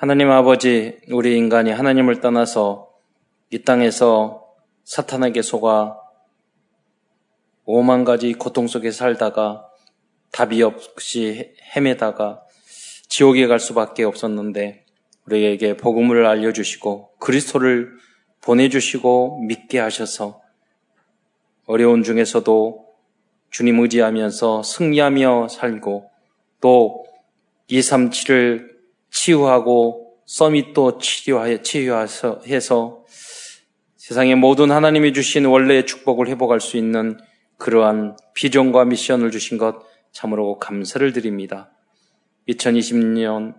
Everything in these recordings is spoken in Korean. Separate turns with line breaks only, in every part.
하나님 아버지, 우리 인간이 하나님을 떠나서 이 땅에서 사탄에게 속아 오만 가지 고통 속에 살다가 답이 없이 헤매다가 지옥에 갈 수밖에 없었는데 우리에게 복음을 알려주시고 그리스도를 보내주시고 믿게 하셔서 어려운 중에서도 주님 의지하면서 승리하며 살고 또 237을 치유하고 서밋도 치유하여, 치유해서 해서 세상의 모든 하나님이 주신 원래의 축복을 회복할 수 있는 그러한 비전과 미션을 주신 것 참으로 감사를 드립니다. 2020년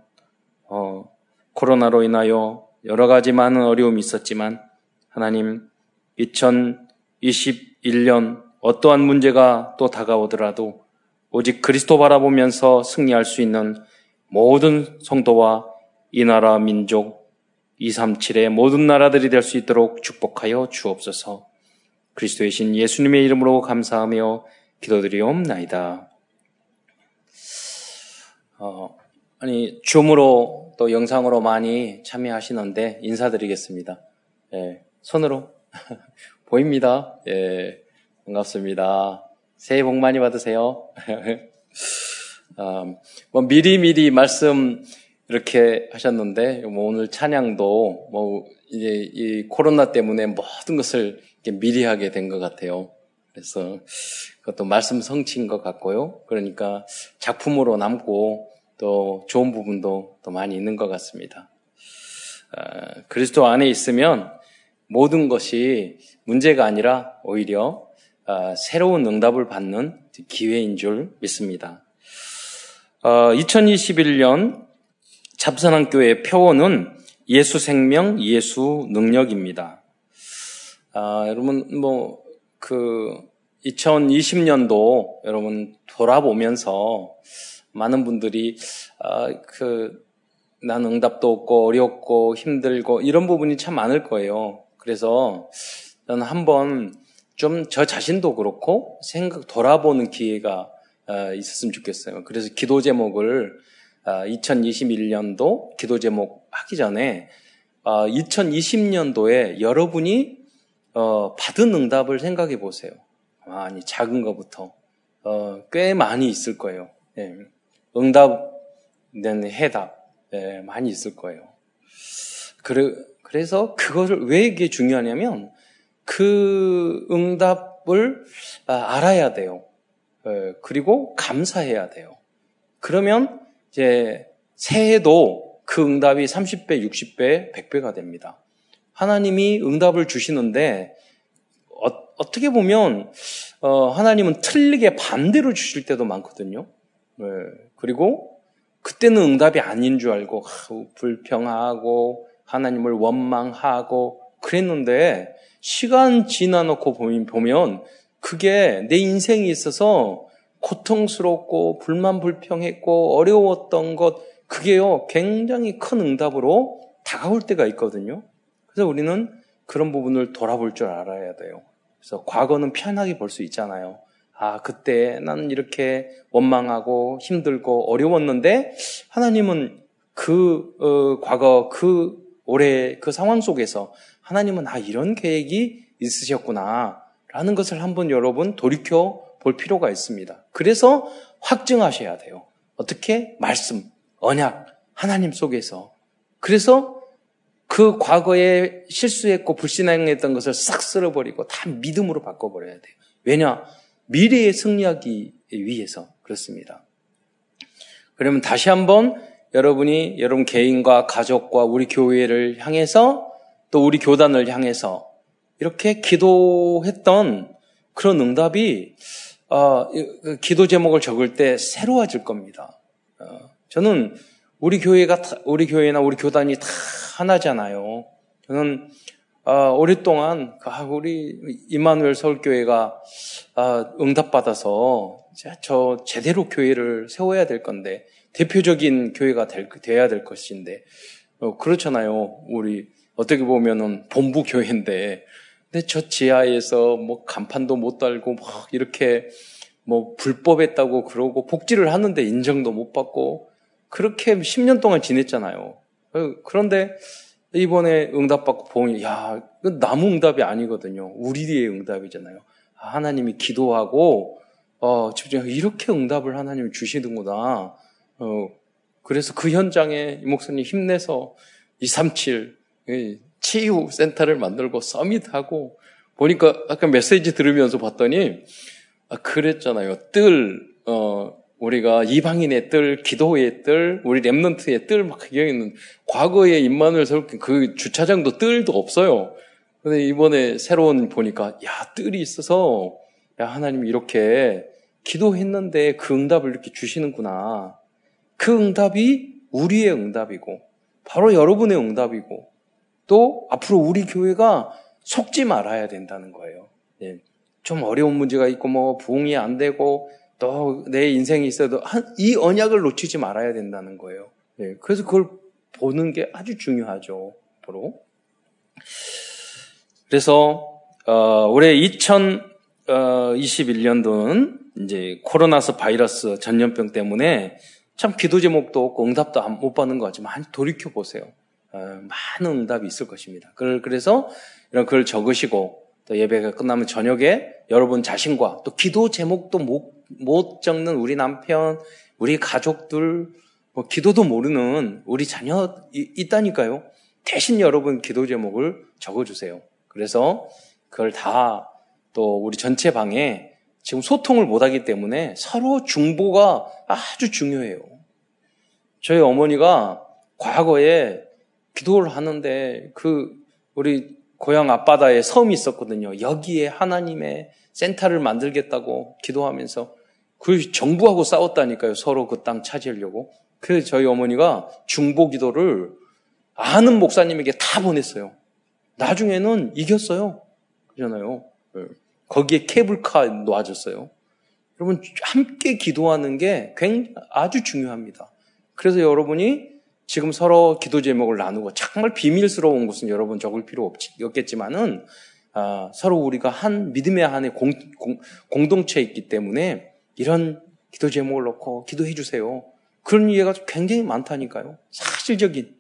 어, 코로나로 인하여 여러 가지 많은 어려움이 있었지만 하나님 2021년 어떠한 문제가 또 다가오더라도 오직 그리스도 바라보면서 승리할 수 있는 모든 성도와 이 나라 민족 237의 모든 나라들이 될 수 있도록 축복하여 주옵소서. 그리스도의 신 예수님의 이름으로 감사하며 기도드리옵나이다. 어, 아니 줌으로 또 영상으로 많이 참여하시는데 인사드리겠습니다. 예, 손으로 보입니다. 예, 반갑습니다. 새해 복 많이 받으세요. 어, 뭐 미리미리 말씀 이렇게 하셨는데 뭐 오늘 찬양도 뭐 이제 이 코로나 때문에 모든 것을 미리 하게 된 것 같아요. 그래서 그것도 말씀 성취인 것 같고요. 그러니까 작품으로 남고 또 좋은 부분도 또 많이 있는 것 같습니다. 어, 그리스도 안에 있으면 모든 것이 문제가 아니라 오히려 어, 새로운 응답을 받는 기회인 줄 믿습니다. 어, 2021년 잡선한 교회 표어는 예수 생명, 예수 능력입니다. 아, 여러분, 뭐, 그, 2020년도 여러분 돌아보면서 많은 분들이, 아, 그, 난 응답도 없고 어렵고 힘들고 이런 부분이 참 많을 거예요. 그래서 저는 한번 좀 저 자신도 그렇고 생각 돌아보는 기회가 어, 있었으면 좋겠어요. 그래서 기도 제목을 2021년도 어, 기도 제목 하기 전에 2020년도에 어, 여러분이 받은 응답을 생각해 보세요. 많이 작은 것부터 꽤 많이 있을 거예요. 예. 응답된 해답 예, 많이 있을 거예요. 그래서 그것을 왜 이게 중요하냐면 그 응답을 아, 알아야 돼요. 예, 그리고 감사해야 돼요. 그러면 이제 새해도 그 응답이 30배, 60배, 100배가 됩니다. 하나님이 응답을 주시는데 어, 떻게 보면 어, 하나님은 틀리게 반대로 주실 때도 많거든요. 네. 그리고 그때는 응답이 아닌 줄 알고 하, 불평하고 하나님을 원망하고 그랬는데 시간 지나놓고 보면 그게 내 인생에 있어서 고통스럽고 불만 불평했고 어려웠던 것 그게요 굉장히 큰 응답으로 다가올 때가 있거든요. 그래서 우리는 그런 부분을 돌아볼 줄 알아야 돼요. 그래서 과거는 편하게 볼 수 있잖아요. 아, 그때 나는 이렇게 원망하고 힘들고 어려웠는데 하나님은 그 어, 과거 그 올해 그 상황 속에서 하나님은 아 이런 계획이 있으셨구나 라는 것을 한번 여러분 돌이켜 볼 필요가 있습니다. 그래서 확증하셔야 돼요. 어떻게? 말씀, 언약, 하나님 속에서. 그래서 그 과거에 실수했고 불신앙했던 것을 싹 쓸어버리고 다 믿음으로 바꿔버려야 돼요. 왜냐? 미래에 승리하기 위해서 그렇습니다. 그러면 다시 한번 여러분이 여러분 개인과 가족과 우리 교회를 향해서 또 우리 교단을 향해서 이렇게 기도했던 그런 응답이 어, 그 기도 제목을 적을 때 새로워질 겁니다. 어, 저는 우리 교회가 우리 교회나 우리 교단이 다 하나잖아요. 저는 어, 오랫동안 아, 우리 이마누엘 서울교회가 아, 응답받아서 저 제대로 교회를 세워야 될 건데 대표적인 교회가 될, 돼야 될 것인데 어, 그렇잖아요. 우리 어떻게 보면은 본부 교회인데 근데 저 지하에서 뭐 간판도 못 달고 막 이렇게 뭐 불법했다고 그러고 복지를 하는데 인정도 못 받고 그렇게 10년 동안 지냈잖아요. 어, 그런데 이번에 응답받고 보니, 야, 나무 응답이 아니거든요. 우리의 응답이잖아요. 아, 하나님이 기도하고, 어, 집중 이렇게 응답을 하나님이 주시는구나. 어, 그래서 그 현장에 이 목사님 힘내서 237 치유 센터를 만들고 서밋하고 보니까 아까 메시지 들으면서 봤더니 아, 그랬잖아요. 뜰, 어, 우리가 이방인의 뜰, 기도의 뜰, 우리 랩런트의 뜰, 막 여기 있는 과거에 임마누엘 그 주차장도 뜰도 없어요. 근데 이번에 새로운 보니까 야 뜰이 있어서 야 하나님 이렇게 기도했는데 그 응답을 이렇게 주시는구나. 그 응답이 우리의 응답이고 바로 여러분의 응답이고 또 앞으로 우리 교회가 속지 말아야 된다는 거예요. 예. 좀 어려운 문제가 있고 뭐 부흥이 안 되고 또 내 인생이 있어도 한, 이 언약을 놓치지 말아야 된다는 거예요. 예. 그래서 그걸 보는 게 아주 중요하죠. 앞으로. 그래서 어, 올해 2021년도는 이제 코로나스 바이러스 전염병 때문에 참 기도 제목도 없고 응답도 못 받는 것 같지만 돌이켜 보세요. 어, 많은 응답이 있을 것입니다. 그래서 이런 글 적으시고 또 예배가 끝나면 저녁에 여러분 자신과 또 기도 제목도 못, 못 적는 우리 남편, 우리 가족들, 뭐 기도도 모르는 우리 자녀 있다니까요. 대신 여러분 기도 제목을 적어주세요. 그래서 그걸 다 또 우리 전체 방에 지금 소통을 못하기 때문에 서로 중보가 아주 중요해요. 저희 어머니가 과거에 기도를 하는데 그 우리 고향 앞바다에 섬이 있었거든요. 여기에 하나님의 센터를 만들겠다고 기도하면서 그 정부하고 싸웠다니까요. 서로 그 땅 차지하려고. 그래서 저희 어머니가 중보 기도를 아는 목사님에게 다 보냈어요. 나중에는 이겼어요. 그잖아요. 네. 거기에 케이블카 놓아줬어요. 여러분 함께 기도하는 게 굉장히 아주 중요합니다. 그래서 여러분이 지금 서로 기도 제목을 나누고 정말 비밀스러운 것은 여러분 적을 필요 없겠지만은 아, 서로 우리가 한 믿음의 한의 공, 공, 공 동체에 있기 때문에 이런 기도 제목을 넣고 기도해 주세요. 그런 이해가 굉장히 많다니까요. 사실적인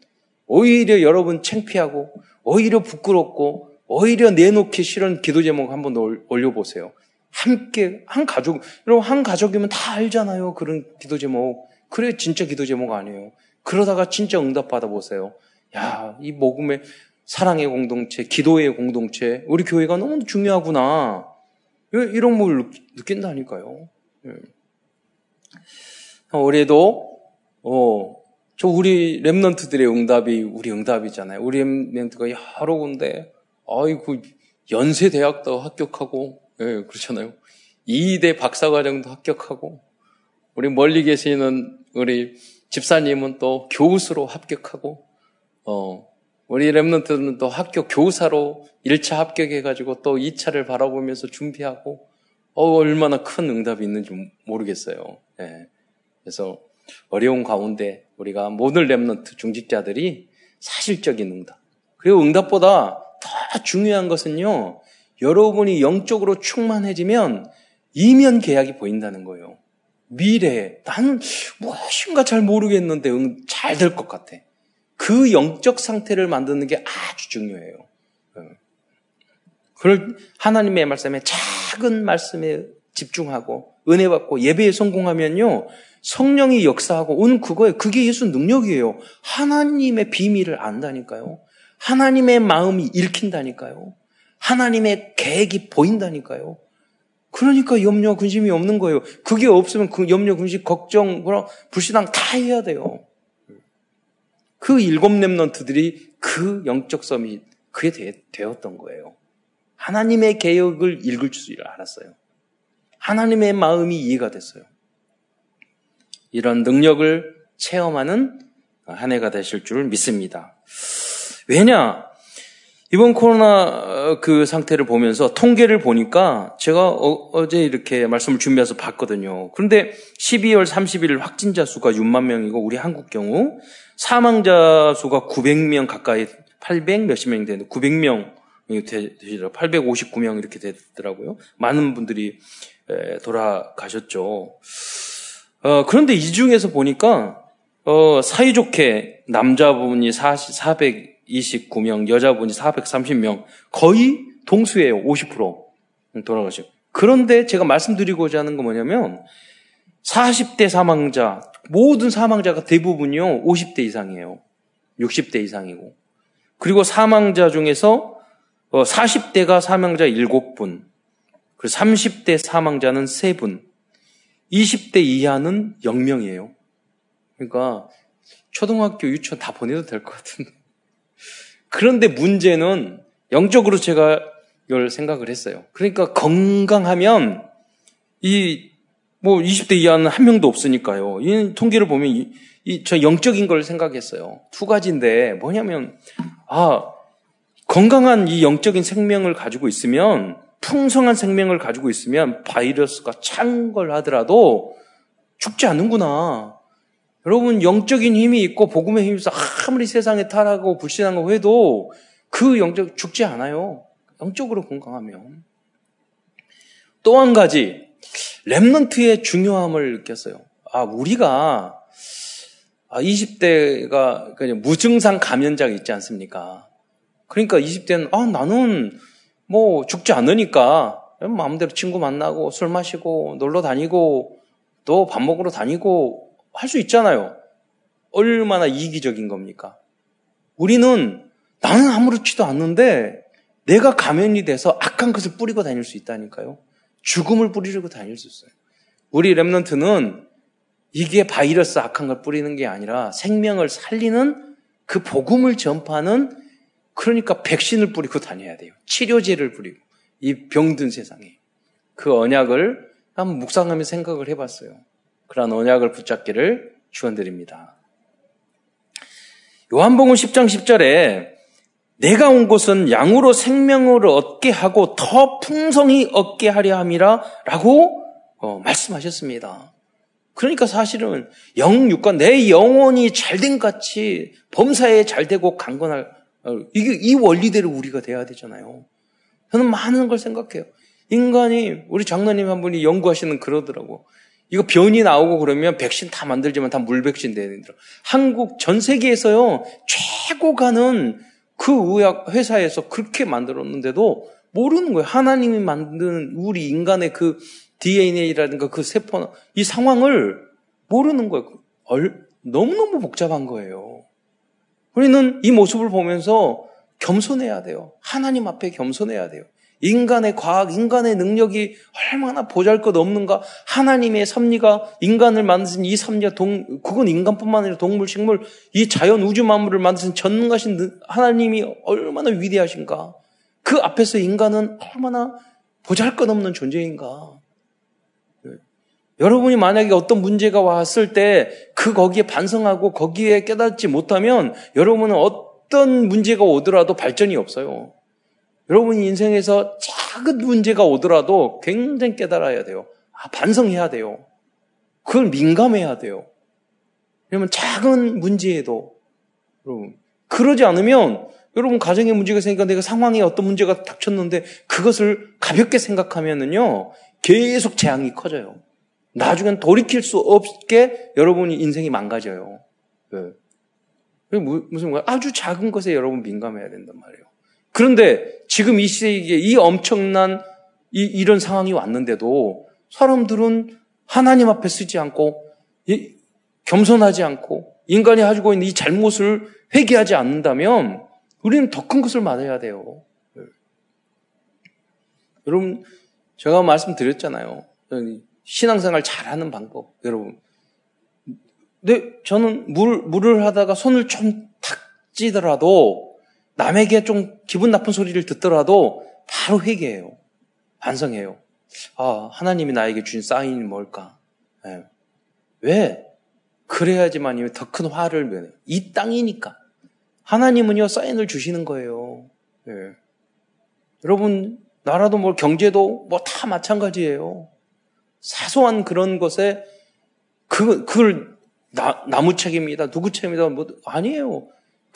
오히려 여러분 창피하고 오히려 부끄럽고 오히려 내놓기 싫은 기도 제목 한번 올려보세요. 함께 한 가족 여러분 한 가족이면 다 알잖아요. 그런 기도 제목 그래 진짜 기도 제목 아니에요. 그러다가 진짜 응답 받아보세요. 야, 이 복음의 사랑의 공동체, 기도의 공동체, 우리 교회가 너무 중요하구나. 이런 걸 느낀다니까요. 예. 올해도, 어, 저 우리 랩런트들의 응답이 우리 응답이잖아요. 우리 랩런트가 여러 군데, 아이고, 연세 대학도 합격하고, 예, 그렇잖아요. 2대 박사과정도 합격하고, 우리 멀리 계시는 우리 집사님은 또 교수로 합격하고, 어, 우리 랩런트는 또 학교 교사로 1차 합격해가지고 또 2차를 바라보면서 준비하고, 어, 얼마나 큰 응답이 있는지 모르겠어요. 예. 그래서 어려운 가운데 우리가 모든 랩런트 중직자들이 사실적인 응답. 그리고 응답보다 더 중요한 것은요, 여러분이 영적으로 충만해지면 이면 계약이 보인다는 거예요. 미래에 난 무엇인가 잘 모르겠는데 응, 잘 될 것 같아. 그 영적 상태를 만드는 게 아주 중요해요. 그걸 하나님의 말씀에 작은 말씀에 집중하고 은혜 받고 예배에 성공하면요 성령이 역사하고 온 그거에 그게 예수 능력이에요. 하나님의 비밀을 안다니까요. 하나님의 마음이 읽힌다니까요. 하나님의 계획이 보인다니까요. 그러니까 염려, 근심이 없는 거예요. 그게 없으면 그 염려, 근심, 걱정, 불신앙 다 해야 돼요. 그 일곱 랩런트들이 그 영적 섬이 그게 되, 되었던 거예요. 하나님의 개혁을 읽을 줄 알았어요. 하나님의 마음이 이해가 됐어요. 이런 능력을 체험하는 한 해가 되실 줄 믿습니다. 왜냐? 이번 코로나 어, 그 상태를 보면서 통계를 보니까 제가 어, 제 이렇게 말씀을 준비해서 봤거든요. 그런데 12월 30일 확진자 수가 6만 명이고 우리 한국 경우 사망자 수가 900명 가까이 800 몇십 명이 되는데 900명이 되시더라고요. 859명 이렇게 되더라고요. 많은 분들이 돌아가셨죠. 어, 그런데 이 중에서 보니까 어, 사이좋게 남자분이 429명, 여자분이 430명, 거의 동수예요. 50% 돌아가시고. 그런데 제가 말씀드리고자 하는 건 뭐냐면 40대 사망자, 모든 사망자가 대부분이요 50대 이상이에요. 60대 이상이고. 그리고 사망자 중에서 40대가 어, 사망자 7분, 그리고 30대 사망자는 3분, 20대 이하는 0명이에요. 그러니까 초등학교, 유치원 다 보내도 될 것 같은데. 그런데 문제는 영적으로 제가 이걸 생각을 했어요. 그러니까 건강하면 이 뭐 20대 이하는 한 명도 없으니까요. 이 통계를 보면 이, 이, 저 영적인 걸 생각했어요. 두 가지인데 뭐냐면 아 건강한 이 영적인 생명을 가지고 있으면 풍성한 생명을 가지고 있으면 바이러스가 찬걸 하더라도 죽지 않는구나. 여러분 영적인 힘이 있고 복음의 힘이 있어 아무리 세상에 타락하고 불신하고 해도 그 영적 죽지 않아요. 영적으로 건강하면. 또 한 가지, 랩런트의 중요함을 느꼈어요. 아, 우리가, 아, 20대가 무증상 감염자가 있지 않습니까? 그러니까 20대는, 아, 나는 뭐 죽지 않으니까 마음대로 친구 만나고 술 마시고 놀러 다니고 또 밥 먹으러 다니고 할 수 있잖아요. 얼마나 이기적인 겁니까? 우리는 나는 아무렇지도 않는데 내가 가면이 돼서 악한 것을 뿌리고 다닐 수 있다니까요. 죽음을 뿌리고 다닐 수 있어요. 우리 랩런트는 이게 바이러스 악한 걸 뿌리는 게 아니라 생명을 살리는 그 복음을 전파하는 그러니까 백신을 뿌리고 다녀야 돼요. 치료제를 뿌리고 이 병든 세상에 그 언약을 한번 묵상하며 생각을 해봤어요. 그러한 언약을 붙잡기를 축원드립니다. 요한복음 10장 10절에 내가 온 곳은 양으로 생명을 얻게 하고 더 풍성히 얻게 하려 함이라 라고 어, 말씀하셨습니다. 그러니까 사실은 영육과 내 영혼이 잘된 같이 범사에 잘되고 강건할 어, 이게 이 원리대로 우리가 돼야 되잖아요. 저는 많은 걸 생각해요. 인간이 우리 장로님 한 분이 연구하시는 그러더라고. 이거 변이 나오고 그러면 백신 다 만들지만 다 물백신 된다. 한국 전 세계에서요 최고 가는 그 의학 회사에서 그렇게 만들었는데도 모르는 거예요. 하나님이 만드는 우리 인간의 그 DNA라든가 그 세포, 이 상황을 모르는 거예요. 너무너무 복잡한 거예요. 우리는 이 모습을 보면서 겸손해야 돼요. 하나님 앞에 겸손해야 돼요. 인간의 과학, 인간의 능력이 얼마나 보잘 것 없는가. 하나님의 섭리가 인간을 만드신 이 섭리가 동, 그건 인간뿐만 아니라 동물, 식물, 이 자연 우주 만물을 만드신 전능하신 하나님이 얼마나 위대하신가. 그 앞에서 인간은 얼마나 보잘 것 없는 존재인가. 여러분이 만약에 어떤 문제가 왔을 때 그 거기에 반성하고 거기에 깨닫지 못하면 여러분은 어떤 문제가 오더라도 발전이 없어요. 여러분 인생에서 작은 문제가 오더라도 굉장히 깨달아야 돼요. 아, 반성해야 돼요. 그걸 민감해야 돼요. 왜냐면 작은 문제에도 여러분 그러지 않으면 여러분 가정에 문제가 생기니까 내가 상황에 어떤 문제가 닥쳤는데 그것을 가볍게 생각하면은요 계속 재앙이 커져요. 나중엔 돌이킬 수 없게 여러분이 인생이 망가져요. 네. 무슨 아주 작은 것에 여러분 민감해야 된단 말이에요. 그런데 지금 이 시대에 이 엄청난 이, 이런 상황이 왔는데도 사람들은 하나님 앞에 쓰지 않고 이, 겸손하지 않고 인간이 가지고 있는 이 잘못을 회개하지 않는다면 우리는 더 큰 것을 맞아야 돼요. 네. 여러분 제가 말씀드렸잖아요. 신앙생활 잘하는 방법 여러분. 네, 저는 물 물을 하다가 손을 좀 탁 찌더라도 남에게 좀 기분 나쁜 소리를 듣더라도 바로 회개해요. 반성해요. 아, 하나님이 나에게 주신 사인이 뭘까? 네. 왜? 그래야지만 더 큰 화를 면해. 이 땅이니까. 하나님은요, 사인을 주시는 거예요. 네. 여러분, 나라도 뭐 경제도 뭐 다 마찬가지예요. 사소한 그런 것에 그, 그걸 나, 나무 책입니다. 누구 책입니다. 뭐, 아니에요.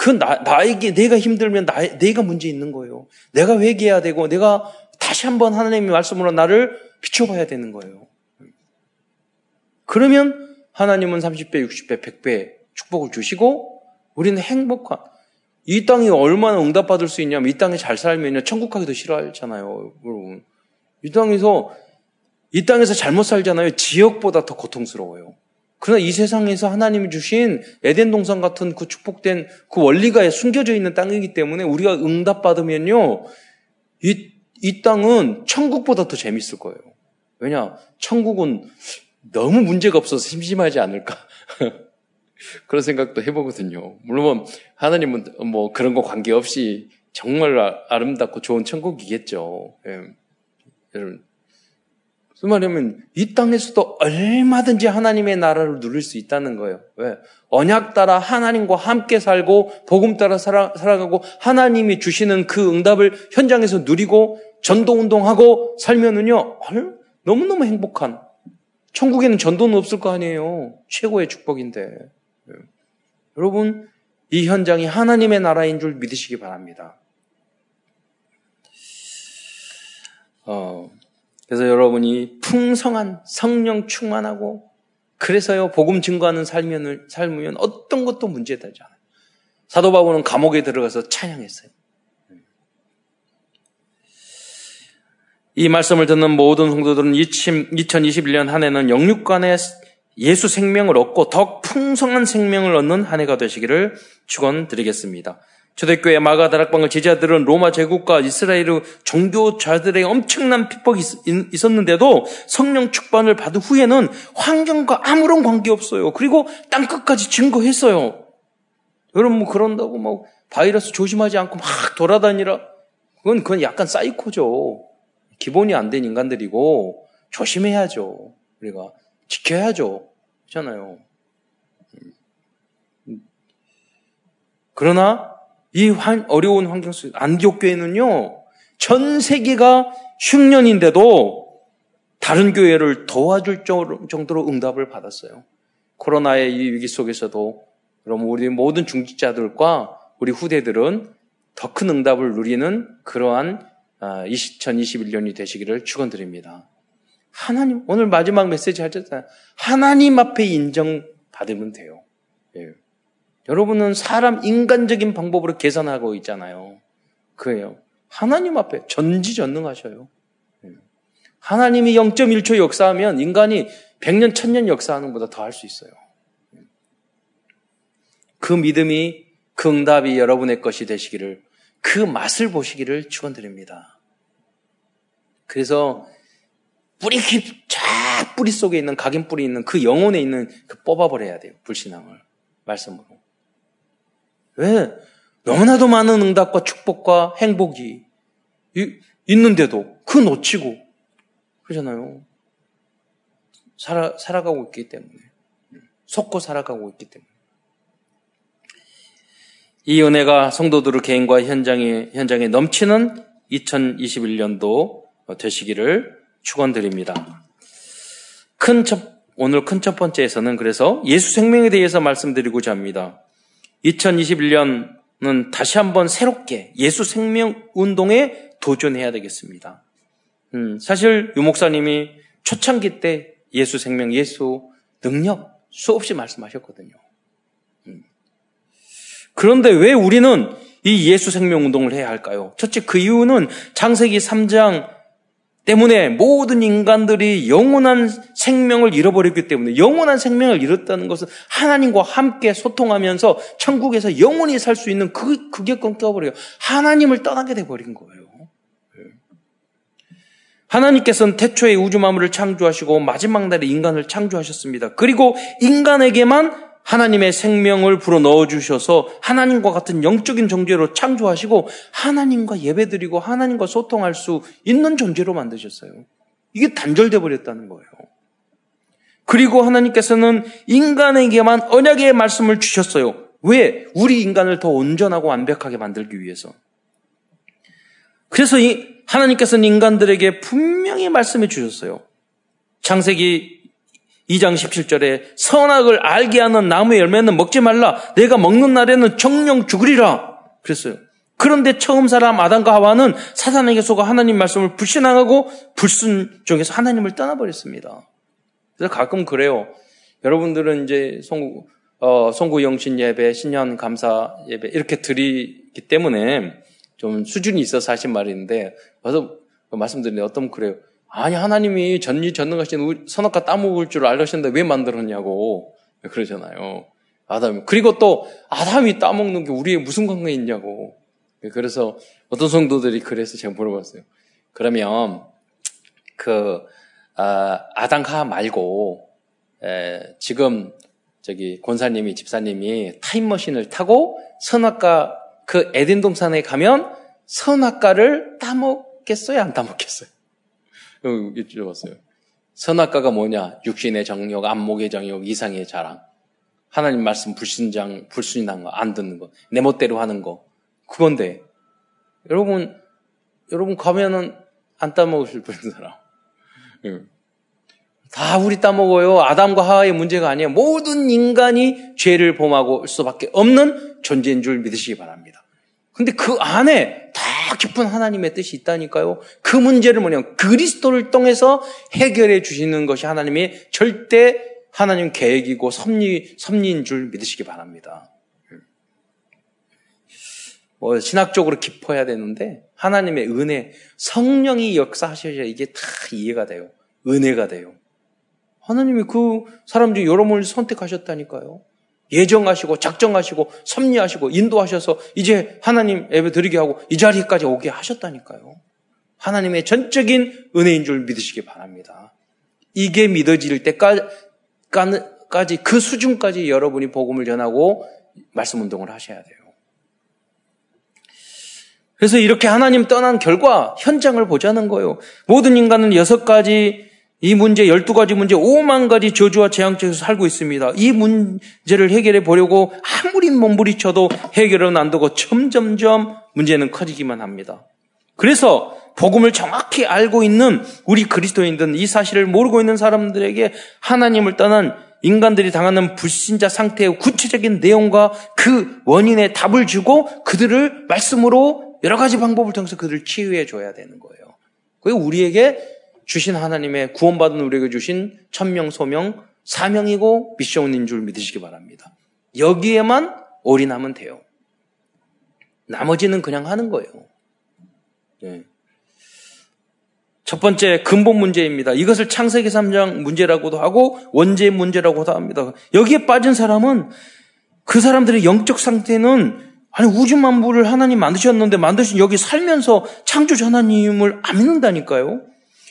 그 나, 나에게 내가 힘들면 나, 내가 문제 있는 거예요. 내가 회개해야 되고 내가 다시 한번 하나님의 말씀으로 나를 비춰봐야 되는 거예요. 그러면 하나님은 30배, 60배, 100배 축복을 주시고 우리는 행복한 이 땅이 얼마나 응답받을 수 있냐면 이 땅에 잘 살면 천국 가기도 싫어하잖아요. 여러분. 이 땅에서 이 땅에서 잘못 살잖아요. 지역보다 더 고통스러워요. 그러나 이 세상에서 하나님이 주신 에덴 동산 같은 그 축복된 그 원리가 숨겨져 있는 땅이기 때문에 우리가 응답받으면요. 이, 이 땅은 천국보다 더 재밌을 거예요. 왜냐? 천국은 너무 문제가 없어서 심심하지 않을까. 그런 생각도 해보거든요. 물론 하나님은 뭐 그런 거 관계없이 정말 아, 아름답고 좋은 천국이겠죠. 예. 여러분. 그 말하면 이 땅에서도 얼마든지 하나님의 나라를 누릴 수 있다는 거예요. 왜? 언약 따라 하나님과 함께 살고 복음 따라 살아, 살아가고 하나님이 주시는 그 응답을 현장에서 누리고 전도 운동하고 살면은요 너무너무 행복한 천국에는 전도는 없을 거 아니에요. 최고의 축복인데. 네. 여러분, 이 현장이 하나님의 나라인 줄 믿으시기 바랍니다. 어, 그래서 여러분이 풍성한 성령 충만하고 그래서요 복음 증거하는 삶은 삶이면 어떤 것도 문제되지 않아요. 사도 바울은 감옥에 들어가서 찬양했어요. 이 말씀을 듣는 모든 성도들은 2021년 한 해는 영육간의 예수 생명을 얻고 더 풍성한 생명을 얻는 한 해가 되시기를 축원드리겠습니다. 초대교회 마가 다락방을 제자들은 로마 제국과 이스라엘 종교자들의 엄청난 핍박이 있었는데도 성령 축반을 받은 후에는 환경과 아무런 관계 없어요. 그리고 땅 끝까지 증거했어요. 여러분 뭐 그런다고 뭐 바이러스 조심하지 않고 막 돌아다니라 그건 그건 약간 사이코죠. 기본이 안 된 인간들이고 조심해야죠. 우리가 지켜야죠. 그렇잖아요. 그러나 이 어려운 환경 속에 안디옥 교회는요. 전 세계가 흉년인데도 다른 교회를 도와줄 정도로 응답을 받았어요. 코로나의 이 위기 속에서도 그럼 우리 모든 중직자들과 우리 후대들은 더 큰 응답을 누리는 그러한 2021년이 아, 되시기를 축원드립니다. 하나님 오늘 마지막 메시지 하셨잖아요. 하나님 앞에 인정받으면 돼요. 예. 여러분은 사람 인간적인 방법으로 계산하고 있잖아요. 그예요. 하나님 앞에 전지전능하셔요. 예. 하나님이 0.1초 역사하면 인간이 100년, 1000년 역사하는 것보다 더 할 수 있어요. 예. 그 믿음이 그 응답이 여러분의 것이 되시기를 그 맛을 보시기를 축원드립니다. 그래서 뿌리 깊, 쫙 뿌리 속에 있는 각인 뿌리 있는 그 영혼에 있는 그 뽑아버려야 돼요. 불신앙을 말씀으로. 왜? 너무나도 많은 응답과 축복과 행복이 있는데도 그 놓치고 그러잖아요. 살아, 살아가고 있기 때문에. 속고 살아가고 있기 때문에. 이 은혜가 성도들의 개인과 현장에, 현장에 넘치는 2021년도 되시기를 축원드립니다. 큰 첫, 오늘 큰 첫 번째에서는 그래서 예수 생명에 대해서 말씀드리고자 합니다. 2021년은 다시 한번 새롭게 예수 생명 운동에 도전해야 되겠습니다. 음, 사실 유 목사님이 초창기 때 예수 생명, 예수 능력 수없이 말씀하셨거든요. 음. 그런데 왜 우리는 이 예수 생명 운동을 해야 할까요? 첫째 그 이유는 창세기 3장 때문에 모든 인간들이 영원한 생명을 잃어버렸기 때문에 영원한 생명을 잃었다는 것은 하나님과 함께 소통하면서 천국에서 영원히 살 수 있는 그, 그게 끊겨버려요. 하나님을 떠나게 돼버린 거예요. 예. 하나님께서는 태초에 우주 만물을 창조하시고 마지막 날에 인간을 창조하셨습니다. 그리고 인간에게만 하나님의 생명을 불어 넣어 주셔서 하나님과 같은 영적인 존재로 창조하시고 하나님과 예배드리고 하나님과 소통할 수 있는 존재로 만드셨어요. 이게 단절돼 버렸다는 거예요. 그리고 하나님께서는 인간에게만 언약의 말씀을 주셨어요. 왜? 우리 인간을 더 온전하고 완벽하게 만들기 위해서. 그래서 이 하나님께서는 인간들에게 분명히 말씀해 주셨어요. 창세기 2장 17절에 선악을 알게 하는 나무의 열매는 먹지 말라. 내가 먹는 날에는 정령 죽으리라. 그랬어요. 그런데 처음 사람 아담과 하와는 사단에게 속아 하나님 말씀을 불신앙하고 불순종해서 하나님을 떠나버렸습니다. 그래서 가끔 그래요. 여러분들은 이제 송, 어, 송구 영신 예배, 신년 감사 예배 이렇게 드리기 때문에 좀 수준이 있어서 하신 말인데 와서 말씀드리는데 어떤 그래요. 아니 하나님이 전지 전능하신 선악과 따먹을 줄 알으셨는데 왜 만들었냐고 그러잖아요. 아담이 그리고 또 아담이 따먹는 게 우리의 무슨 관계 있냐고. 그래서 어떤 성도들이 그래서 제가 물어봤어요. 그러면 그 아, 아담하 말고 에, 지금 저기 권사님이 집사님이 타임머신을 타고 선악과 그 에덴 동산에 가면 선악과를 따먹겠어요? 안 따먹겠어요? 여쭤봤어요. 선악과가 뭐냐? 육신의 정욕, 안목의 정욕, 이상의 자랑. 하나님 말씀 불신장, 불순인한 거, 안 듣는 거, 내 멋대로 하는 거. 그건데, 여러분, 여러분 가면은 안 따먹으실 분 사람. 예. 다 우리 따먹어요. 아담과 하와의 문제가 아니에요. 모든 인간이 죄를 범하고 수밖에 없는 존재인 줄 믿으시기 바랍니다. 근데 그 안에 다 깊은 하나님의 뜻이 있다니까요. 그 문제를 뭐냐 그리스도를 통해서 해결해 주시는 것이 하나님의 절대 하나님 계획이고 섭리, 섭리인 줄 믿으시기 바랍니다. 뭐 신학적으로 깊어야 되는데 하나님의 은혜, 성령이 역사하셔야 이게 다 이해가 돼요. 은혜가 돼요. 하나님이 그 사람 중 여러분을 선택하셨다니까요. 예정하시고 작정하시고 섭리하시고 인도하셔서 이제 하나님 예배 드리게 하고 이 자리까지 오게 하셨다니까요. 하나님의 전적인 은혜인 줄 믿으시기 바랍니다. 이게 믿어질 때까지 그 수준까지 여러분이 복음을 전하고 말씀 운동을 하셔야 돼요. 그래서 이렇게 하나님 떠난 결과 현장을 보자는 거예요. 모든 인간은 여섯 가지 이 문제 12가지 문제 5만 가지 저주와 재앙 속에서 살고 있습니다. 이 문제를 해결해 보려고 아무리 몸부리쳐도 해결은 안 되고 점점점 문제는 커지기만 합니다. 그래서 복음을 정확히 알고 있는 우리 그리스도인들은 이 사실을 모르고 있는 사람들에게 하나님을 떠난 인간들이 당하는 불신자 상태의 구체적인 내용과 그 원인의 답을 주고 그들을 말씀으로 여러 가지 방법을 통해서 그들을 치유해 줘야 되는 거예요. 그게 우리에게 주신 하나님의 구원받은 우리에게 주신 천명, 소명, 사명이고 미션인 줄 믿으시기 바랍니다. 여기에만 올인하면 돼요. 나머지는 그냥 하는 거예요. 네. 첫 번째 근본 문제입니다. 이것을 창세기 3장 문제라고도 하고 원죄 문제라고도 합니다. 여기에 빠진 사람은 그 사람들의 영적 상태는 아니 우주 만물을 하나님 만드셨는데 만드신 여기 살면서 창조주 하나님을 안 믿는다니까요.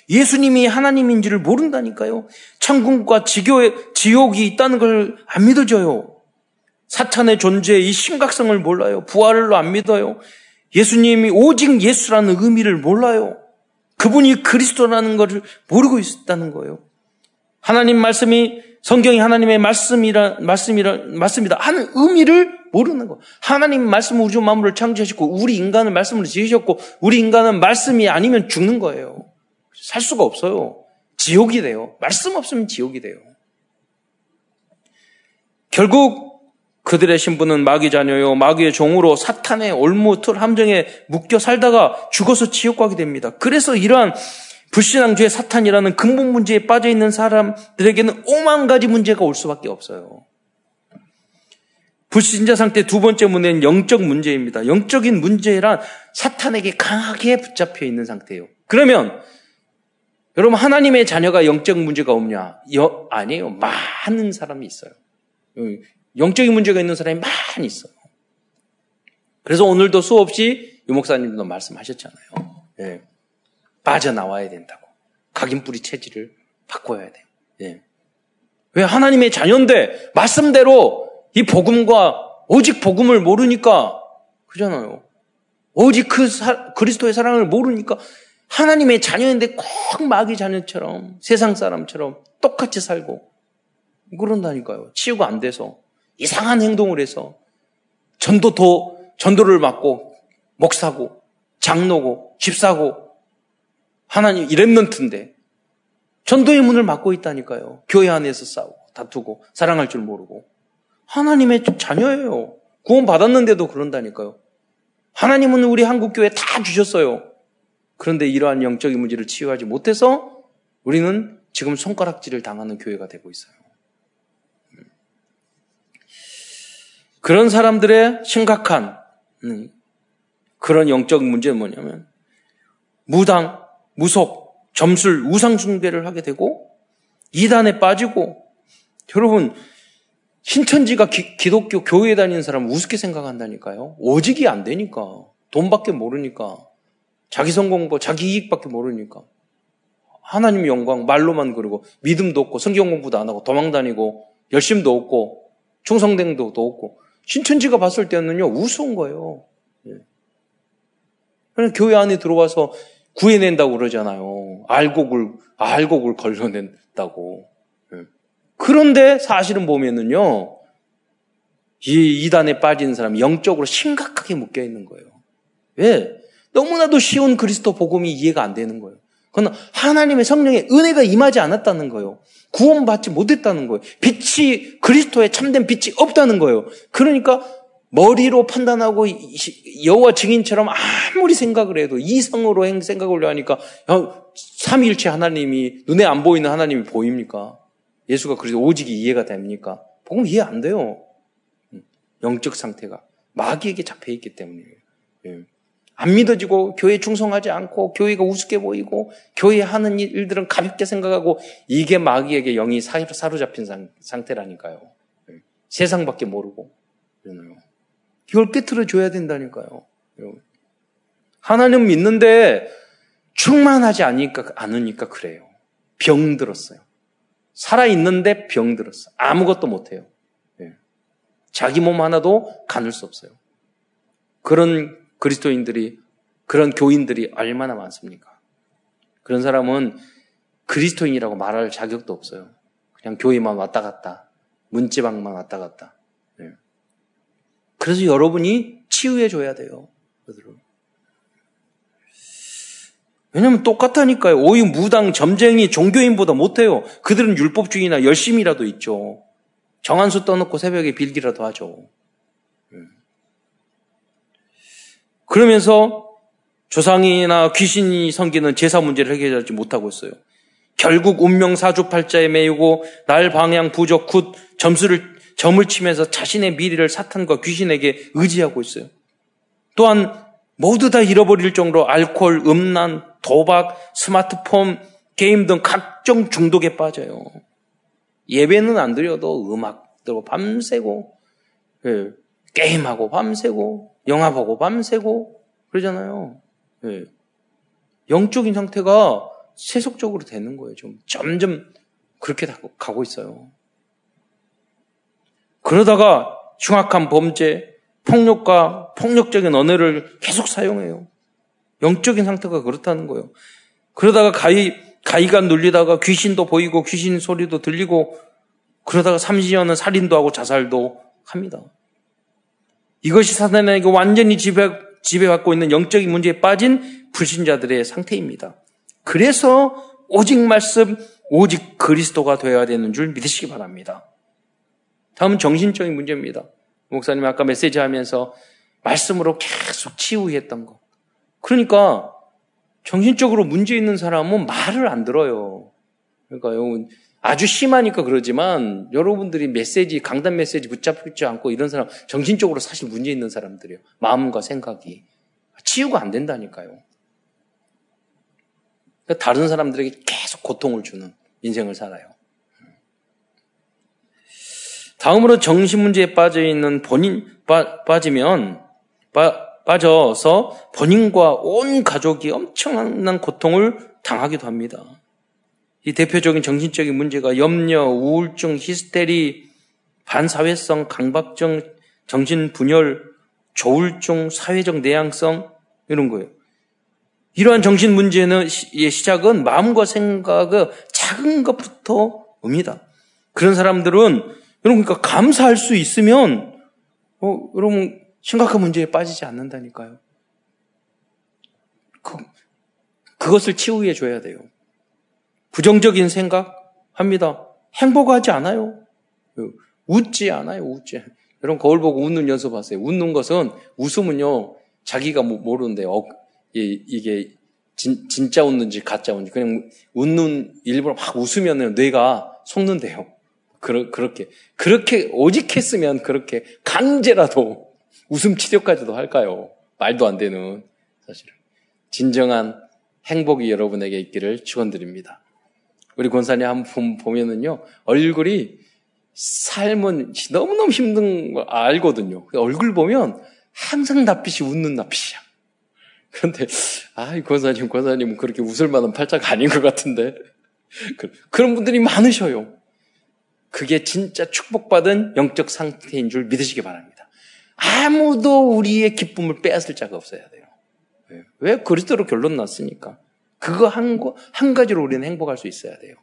예수님이 하나님인 지를 모른다니까요. 천국과 지교의, 지옥이 있다는 걸 안 믿어져요. 사탄의 존재, 이 심각성을 몰라요. 부활을 안 믿어요. 예수님이 오직 예수라는 의미를 몰라요. 그분이 그리스도라는 것을 모르고 있다는 거예요. 하나님 말씀이 성경이 하나님의 말씀이라 말씀이라 말씀이다 하는 의미를 모르는 거. 하나님 말씀 우주 만물을 창조하셨고 우리 인간을 말씀으로 지으셨고 우리 인간은 말씀이 아니면 죽는 거예요. 살 수가 없어요. 지옥이 돼요. 말씀 없으면 지옥이 돼요. 결국 그들의 신분은 마귀 자녀요, 마귀의 종으로 사탄의 올무틀 함정에 묶여 살다가 죽어서 지옥 가게 됩니다. 그래서 이러한 불신앙주의 사탄이라는 근본 문제에 빠져 있는 사람들에게는 오만 가지 문제가 올 수밖에 없어요. 불신자 상태 두 번째 문제는 영적 문제입니다. 영적인 문제란 사탄에게 강하게 붙잡혀 있는 상태예요. 그러면 여러분 하나님의 자녀가 영적 문제가 없냐? 여, 아니에요. 많은 사람이 있어요. 영적인 문제가 있는 사람이 많이 있어요. 그래서 오늘도 수없이 유 목사님도 말씀하셨잖아요. 예. 빠져나와야 된다고. 각인뿌리 체질을 바꿔야 돼요. 예. 왜 하나님의 자녀인데 말씀대로 이 복음과 오직 복음을 모르니까 그잖아요. 오직 그 사, 그리스도의 사랑을 모르니까 하나님의 자녀인데 꼭 마귀 자녀처럼 세상 사람처럼 똑같이 살고 그런다니까요. 치유가 안 돼서 이상한 행동을 해서 전도도 전도를 맡고 목사고 장로고 집사고 하나님 이랩런트인데 전도의 문을 막고 있다니까요. 교회 안에서 싸우고 다투고 사랑할 줄 모르고 하나님의 자녀예요. 구원 받았는데도 그런다니까요. 하나님은 우리 한국 교회 다 주셨어요. 그런데 이러한 영적인 문제를 치유하지 못해서 우리는 지금 손가락질을 당하는 교회가 되고 있어요. 그런 사람들의 심각한 음, 그런 영적 문제는 뭐냐면 무당, 무속, 점술, 우상숭배를 하게 되고 이단에 빠지고 여러분 신천지가 기, 독교 교회에 다니는 사람 우습게 생각한다니까요. 오직이 안 되니까 돈밖에 모르니까 자기 성공부, 자기 이익밖에 모르니까 하나님 영광 말로만 그러고 믿음도 없고 성경 공부도 안 하고 도망 다니고 열심도 없고 충성됨도 없고 신천지가 봤을 때는요 우스운 거예요. 예. 그냥 교회 안에 들어와서 구해낸다고 그러잖아요. 알곡을 알곡을 걸러낸다고. 예. 그런데 사실은 보면은요 이 이단에 빠진 사람이 영적으로 심각하게 묶여 있는 거예요. 왜? 너무나도 쉬운 그리스도 복음이 이해가 안 되는 거예요. 그건 하나님의 성령의 은혜가 임하지 않았다는 거예요. 구원받지 못했다는 거예요. 빛이 그리스도의 참된 빛이 없다는 거예요. 그러니까 머리로 판단하고 여호와 증인처럼 아무리 생각을 해도 이성으로 생각을 하니까 삼위일체 하나님이 눈에 안 보이는 하나님이 보입니까? 예수가 그래서 오직 이해가 됩니까? 복음 이해 안 돼요. 음, 영적 상태가 마귀에게 잡혀 있기 때문이에요. 예. 안 믿어지고 교회에 충성하지 않고 교회가 우습게 보이고 교회 하는 일들은 가볍게 생각하고 이게 마귀에게 영이 사로잡힌 상태라니까요. 예. 세상밖에 모르고 이걸 깨트려 줘야 된다니까요. 하나님 믿는데 충만하지 않으니까, 않으니까 그래요. 병 들었어요. 살아있는데 병 들었어. 아무것도 못해요. 예. 자기 몸 하나도 가눌 수 없어요. 그런 그리스도인들이 그런 교인들이 얼마나 많습니까? 그런 사람은 그리스도인이라고 말할 자격도 없어요. 그냥 교회만 왔다 갔다, 문지방만 왔다 갔다. 네. 그래서 여러분이 치유해 줘야 돼요. 왜냐면 똑같다니까요. 오히 무당, 점쟁이, 종교인보다 못해요. 그들은 율법주의나 열심이라도 있죠. 정한수 떠놓고 새벽에 빌기라도 하죠. 그러면서 조상이나 귀신이 섬기는 제사 문제를 해결하지 못하고 있어요. 결국 운명 사주팔자에 매이고 날 방향 부적 굿 점수를 점을 치면서 자신의 미래를 사탄과 귀신에게 의지하고 있어요. 또한 모두 다 잃어버릴 정도로 알코올, 음란, 도박, 스마트폰, 게임 등 각종 중독에 빠져요. 예배는 안 드려도 음악 들고 밤새고 예, 게임하고 밤새고 영화 보고 밤새고 그러잖아요. 네. 영적인 상태가 세속적으로 되는 거예요. 좀 점점 그렇게 가고 있어요. 그러다가 흉악한 범죄, 폭력과 폭력적인 언어를 계속 사용해요. 영적인 상태가 그렇다는 거예요. 그러다가 가위, 가위가 눌리다가 귀신도 보이고 귀신 소리도 들리고 그러다가 삼시년은 살인도 하고 자살도 합니다. 이것이 사단에게 완전히 지배, 지배받고 있는 영적인 문제에 빠진 불신자들의 상태입니다. 그래서 오직 말씀, 오직 그리스도가 되어야 되는 줄 믿으시기 바랍니다. 다음은 정신적인 문제입니다. 목사님 아까 메시지 하면서 말씀으로 계속 치유했던 거. 그러니까 정신적으로 문제 있는 사람은 말을 안 들어요. 그러니까 아주 심하니까 그러지만 여러분들이 메시지, 강단 메시지 붙잡지 않고 이런 사람 정신적으로 사실 문제 있는 사람들이에요. 마음과 생각이. 치유가 안 된다니까요. 그러니까 다른 사람들에게 계속 고통을 주는 인생을 살아요. 다음으로 정신 문제에 빠져 있는 본인 빠, 빠지면 빠, 빠져서 본인과 온 가족이 엄청난 고통을 당하기도 합니다. 이 대표적인 정신적인 문제가 염려, 우울증, 히스테리, 반사회성, 강박증, 정신분열, 조울증, 사회적 내향성 이런 거예요. 이러한 정신 문제는 시작은 마음과 생각의 작은 것부터 옵니다. 그런 사람들은 여러분 그러니까 감사할 수 있으면 어, 여러분 심각한 문제에 빠지지 않는다니까요. 그, 그것을 치유해 줘야 돼요. 부정적인 생각 합니다. 행복하지 않아요. 웃지 않아요. 웃지. 여러분 거울 보고 웃는 연습하세요. 웃는 것은 웃음은요 자기가 모르는데 어, 이게 진, 진짜 웃는지 가짜 웃는지 그냥 웃는 일부러 막 웃으면 뇌가 속는데요. 그러, 그렇게, 그렇게 오직 했으면 그렇게 강제라도 웃음 치료까지도 할까요? 말도 안 되는, 사실은. 진정한 행복이 여러분에게 있기를 축원드립니다. 우리 권사님 한번 보면은요, 얼굴이 삶은 너무너무 힘든 걸 알거든요. 얼굴 보면 항상 낯빛이 웃는 낯빛이야. 그런데, 아, 이 권사님, 권사님은 그렇게 웃을 만한 팔자가 아닌 것 같은데. 그, 그런 분들이 많으셔요. 그게 진짜 축복받은 영적 상태인 줄 믿으시기 바랍니다. 아무도 우리의 기쁨을 빼앗을 자가 없어야 돼요. 왜? 그리스도로 결론 났으니까. 그거 한, 한 가지로 우리는 행복할 수 있어야 돼요.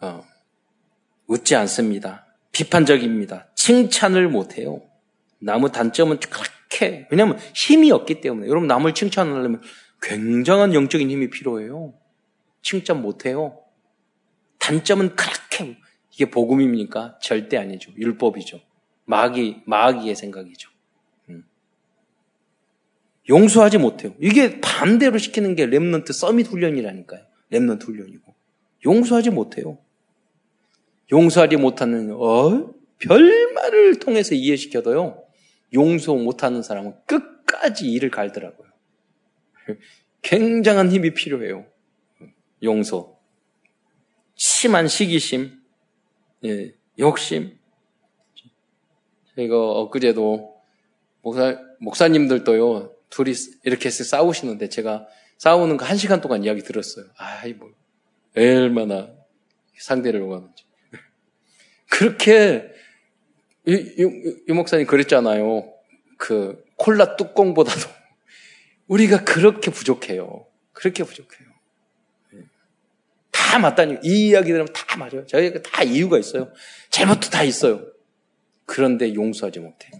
어, 웃지 않습니다. 비판적입니다. 칭찬을 못해요. 나무 단점은 그렇게, 왜냐면 힘이 없기 때문에. 여러분, 남을 칭찬하려면 굉장한 영적인 힘이 필요해요. 칭찬 못해요. 단점은 그렇게 이게 복음입니까? 절대 아니죠. 율법이죠. 마귀 마귀의 생각이죠. 음. 용서하지 못해요. 이게 반대로 시키는 게 렘넌트 서밋 훈련이라니까요. 렘넌트 훈련이고 용서하지 못해요. 용서하지 못하는 어 별말을 통해서 이해시켜도요. 용서 못하는 사람은 끝까지 이를 갈더라고요. 굉장한 힘이 필요해요. 용서. 심한 시기심, 예, 욕심. 제가 엊그제도 목사, 목사님들도요, 둘이 이렇게 싸우시는데 제가 싸우는 거 한 시간 동안 이야기 들었어요. 아이, 뭐, 얼마나 상대를 원하는지. 그렇게, 이, 이, 이 목사님 그랬잖아요. 그, 콜라 뚜껑보다도 우리가 그렇게 부족해요. 그렇게 부족해요. 다 맞다니. 이 이야기 들으면 다 맞아요. 저희가 다 이유가 있어요. 잘못도 다 있어요. 그런데 용서하지 못해요.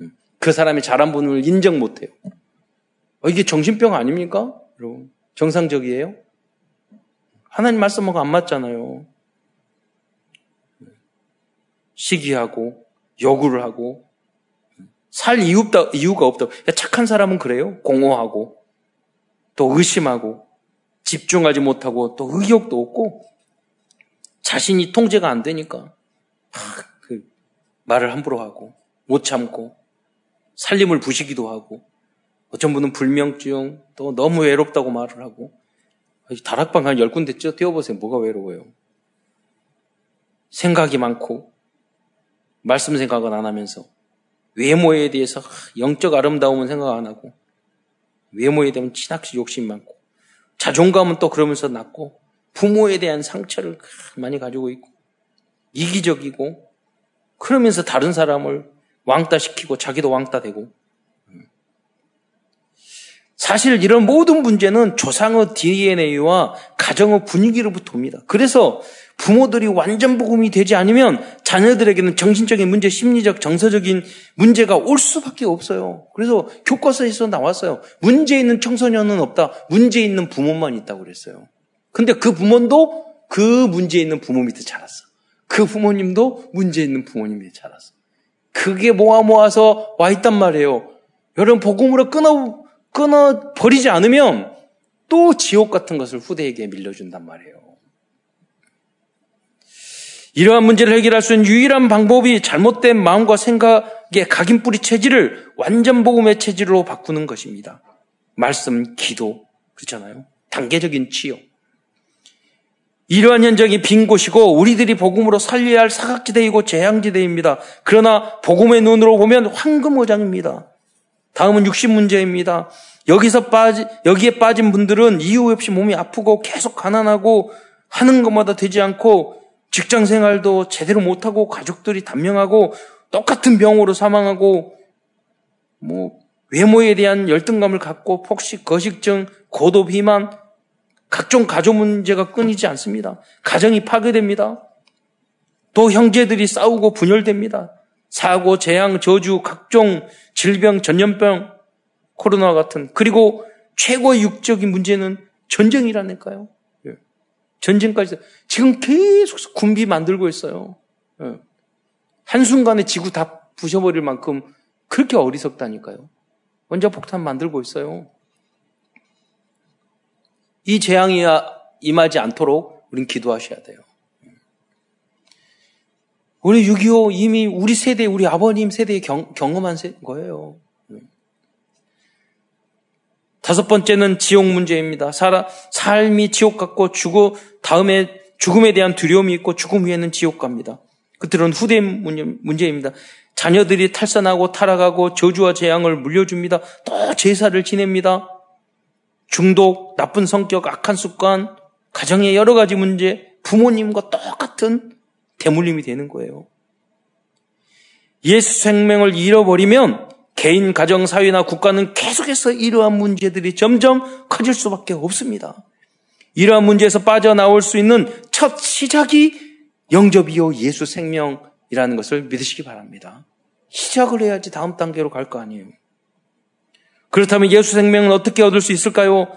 음. 그 사람이 잘한 분을 인정 못해요. 어, 이게 정신병 아닙니까? 여러분. 정상적이에요? 하나님 말씀하고 안 맞잖아요. 시기하고, 요구를 하고, 살 이유 없다, 이유가 없다. 착한 사람은 그래요. 공허하고, 또 의심하고, 집중하지 못하고 또 의욕도 없고 자신이 통제가 안 되니까 그 말을 함부로 하고 못 참고 살림을 부시기도 하고 어떤 분은 불명증 또 너무 외롭다고 말을 하고 다락방 한 열 군데 뛰어보세요. 뭐가 외로워요? 생각이 많고 말씀 생각은 안 하면서 외모에 대해서 영적 아름다움은 생각 안 하고 외모에 대한 친학시 욕심 많고 자존감은 또 그러면서 낮고 부모에 대한 상처를 많이 가지고 있고 이기적이고 그러면서 다른 사람을 왕따시키고 자기도 왕따되고 사실 이런 모든 문제는 조상의 DNA와 가정의 분위기로부터 옵니다. 그래서 부모들이 완전 복음이 되지 않으면 자녀들에게는 정신적인 문제, 심리적, 정서적인 문제가 올 수밖에 없어요. 그래서 교과서에서 나왔어요. 문제 있는 청소년은 없다. 문제 있는 부모만 있다고 그랬어요. 근데 그 부모도 그 문제 있는 부모 밑에 자랐어. 그 부모님도 문제 있는 부모님 밑에 자랐어. 그게 모아 모아서 와 있단 말이에요. 여러분 복음으로 끊어 끊어 버리지 않으면 또 지옥 같은 것을 후대에게 밀려준단 말이에요. 이러한 문제를 해결할 수 있는 유일한 방법이 잘못된 마음과 생각의 각인 뿌리 체질을 완전 복음의 체질로 바꾸는 것입니다. 말씀, 기도, 그렇잖아요. 단계적인 치유. 이러한 현장이 빈 곳이고 우리들이 복음으로 살려야 할 사각지대이고 재앙지대입니다. 그러나 복음의 눈으로 보면 황금어장입니다. 다음은 육신 문제입니다. 여기서 빠지, 여기에 빠진 분들은 이유 없이 몸이 아프고 계속 가난하고 하는 것마다 되지 않고 직장 생활도 제대로 못하고 가족들이 단명하고 똑같은 병으로 사망하고 뭐 외모에 대한 열등감을 갖고 폭식, 거식증, 고도 비만, 각종 가족 문제가 끊이지 않습니다. 가정이 파괴됩니다. 또 형제들이 싸우고 분열됩니다. 사고, 재앙, 저주, 각종 질병, 전염병, 코로나 같은 그리고 최고의 육적인 문제는 전쟁이라니까요. 전쟁까지 지금 계속 군비 만들고 있어요. 예. 한순간에 지구 다 부셔버릴 만큼 그렇게 어리석다니까요. 원자 폭탄 만들고 있어요. 이 재앙이 임하지 않도록 우린 기도하셔야 돼요. 우리 6.25 이미 우리 세대, 우리 아버님 세대에 경, 경험한 거예요. 다섯 번째는 지옥 문제입니다. 사 삶이 지옥 같고 죽어 다음에 죽음에 대한 두려움이 있고 죽음 후에는 지옥 갑니다. 그들은 후대 문제, 입니다 자녀들이 탈선하고 타락하고 저주와 재앙을 물려줍니다. 또 제사를 지냅니다. 중독, 나쁜 성격, 악한 습관, 가정의 여러 가지 문제, 부모님과 똑같은 대물림이 되는 거예요. 예수 생명을 잃어버리면 개인, 가정, 사회나 국가는 계속해서 이러한 문제들이 점점 커질 수밖에 없습니다. 이러한 문제에서 빠져나올 수 있는 첫 시작이 영접이요 예수 생명이라는 것을 믿으시기 바랍니다. 시작을 해야지 다음 단계로 갈 거 아니에요. 그렇다면 예수 생명은 어떻게 얻을 수 있을까요?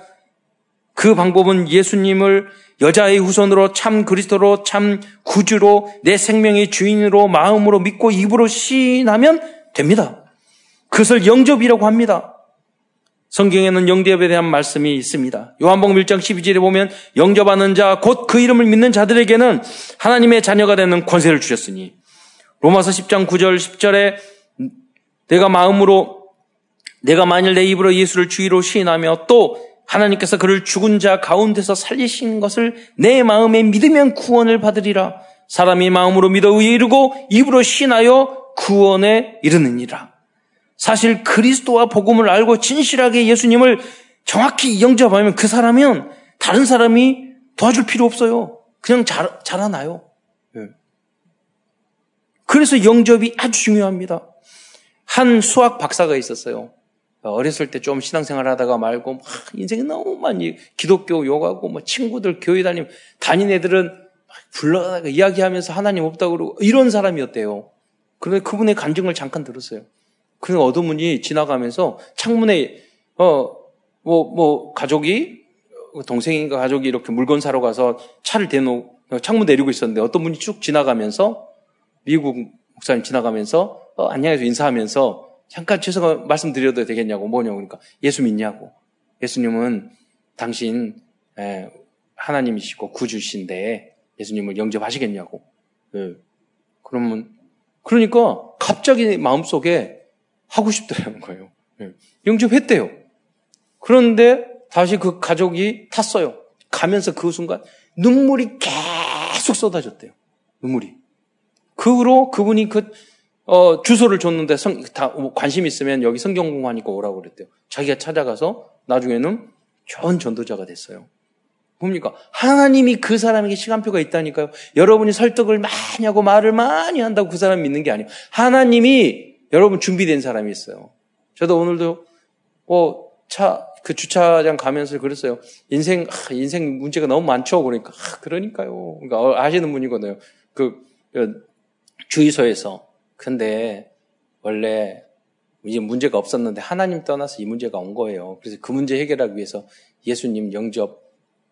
그 방법은 예수님을 여자의 후손으로 참 그리스도로 참 구주로 내 생명의 주인으로 마음으로 믿고 입으로 시인하면 됩니다. 그것을 영접이라고 합니다. 성경에는 영접에 대한 말씀이 있습니다. 요한복음 1장 12절에 보면 영접하는 자 곧 그 이름을 믿는 자들에게는 하나님의 자녀가 되는 권세를 주셨으니 로마서 10장 9절 10절에 내가 마음으로 내가 만일 내 입으로 예수를 주의로 시인하며 또 하나님께서 그를 죽은 자 가운데서 살리신 것을 내 마음에 믿으면 구원을 받으리라. 사람이 마음으로 믿어 의에 이르고 입으로 신하여 구원에 이르느니라. 사실 그리스도와 복음을 알고 진실하게 예수님을 정확히 영접하면 그 사람은 다른 사람이 도와줄 필요 없어요. 그냥 잘, 자라나요. 예. 그래서 영접이 아주 중요합니다. 한 수학 박사가 있었어요. 어렸을 때 좀 신앙생활 하다가 말고 막 인생이 너무 많이 기독교 욕하고 뭐 친구들 교회 다니면 다닌 애들은 불러다가 이야기하면서 하나님 없다고 그러고 이런 사람이었대요. 그런데 그분의 간증을 잠깐 들었어요. 그 어두운 문이 지나가면서 창문에 어 뭐뭐 뭐 가족이 동생인가 가족이 이렇게 물건 사러 가서 차를 대놓고 창문 내리고 있었는데 어떤 분이 쭉 지나가면서 미국 목사님 지나가면서 어, 안녕해서 인사하면서 잠깐 죄송한 말씀드려도 되겠냐고 뭐냐고 그러니까 예수 믿냐고 예수님은 당신 에, 하나님이시고 구주신데 예수님을 영접하시겠냐고 예. 그러면 그러니까 갑자기 마음속에 하고 싶다는 거예요. 예. 영접했대요. 그런데 다시 그 가족이 탔어요. 가면서 그 순간 눈물이 계속 쏟아졌대요. 눈물이. 그 후로 그분이 그 어, 주소를 줬는데 성, 다 관심 있으면 여기 성경 공부하니까 오라고 그랬대요. 자기가 찾아가서 나중에는 좋은 전도자가 됐어요. 뭡니까? 하나님이 그 사람에게 시간표가 있다니까요. 여러분이 설득을 많이 하고 말을 많이 한다고 그 사람 믿는 게 아니에요. 하나님이 여러분 준비된 사람이 있어요. 저도 오늘도 뭐차그 주차장 가면서 그랬어요. 인생 아, 인생 문제가 너무 많죠. 그러니까 아, 그러니까요. 그러니까 어, 아시는 분이거든요. 그, 그 주의소에서 근데 원래 이제 문제가 없었는데 하나님 떠나서 이 문제가 온 거예요. 그래서 그 문제 해결하기 위해서 예수님 영접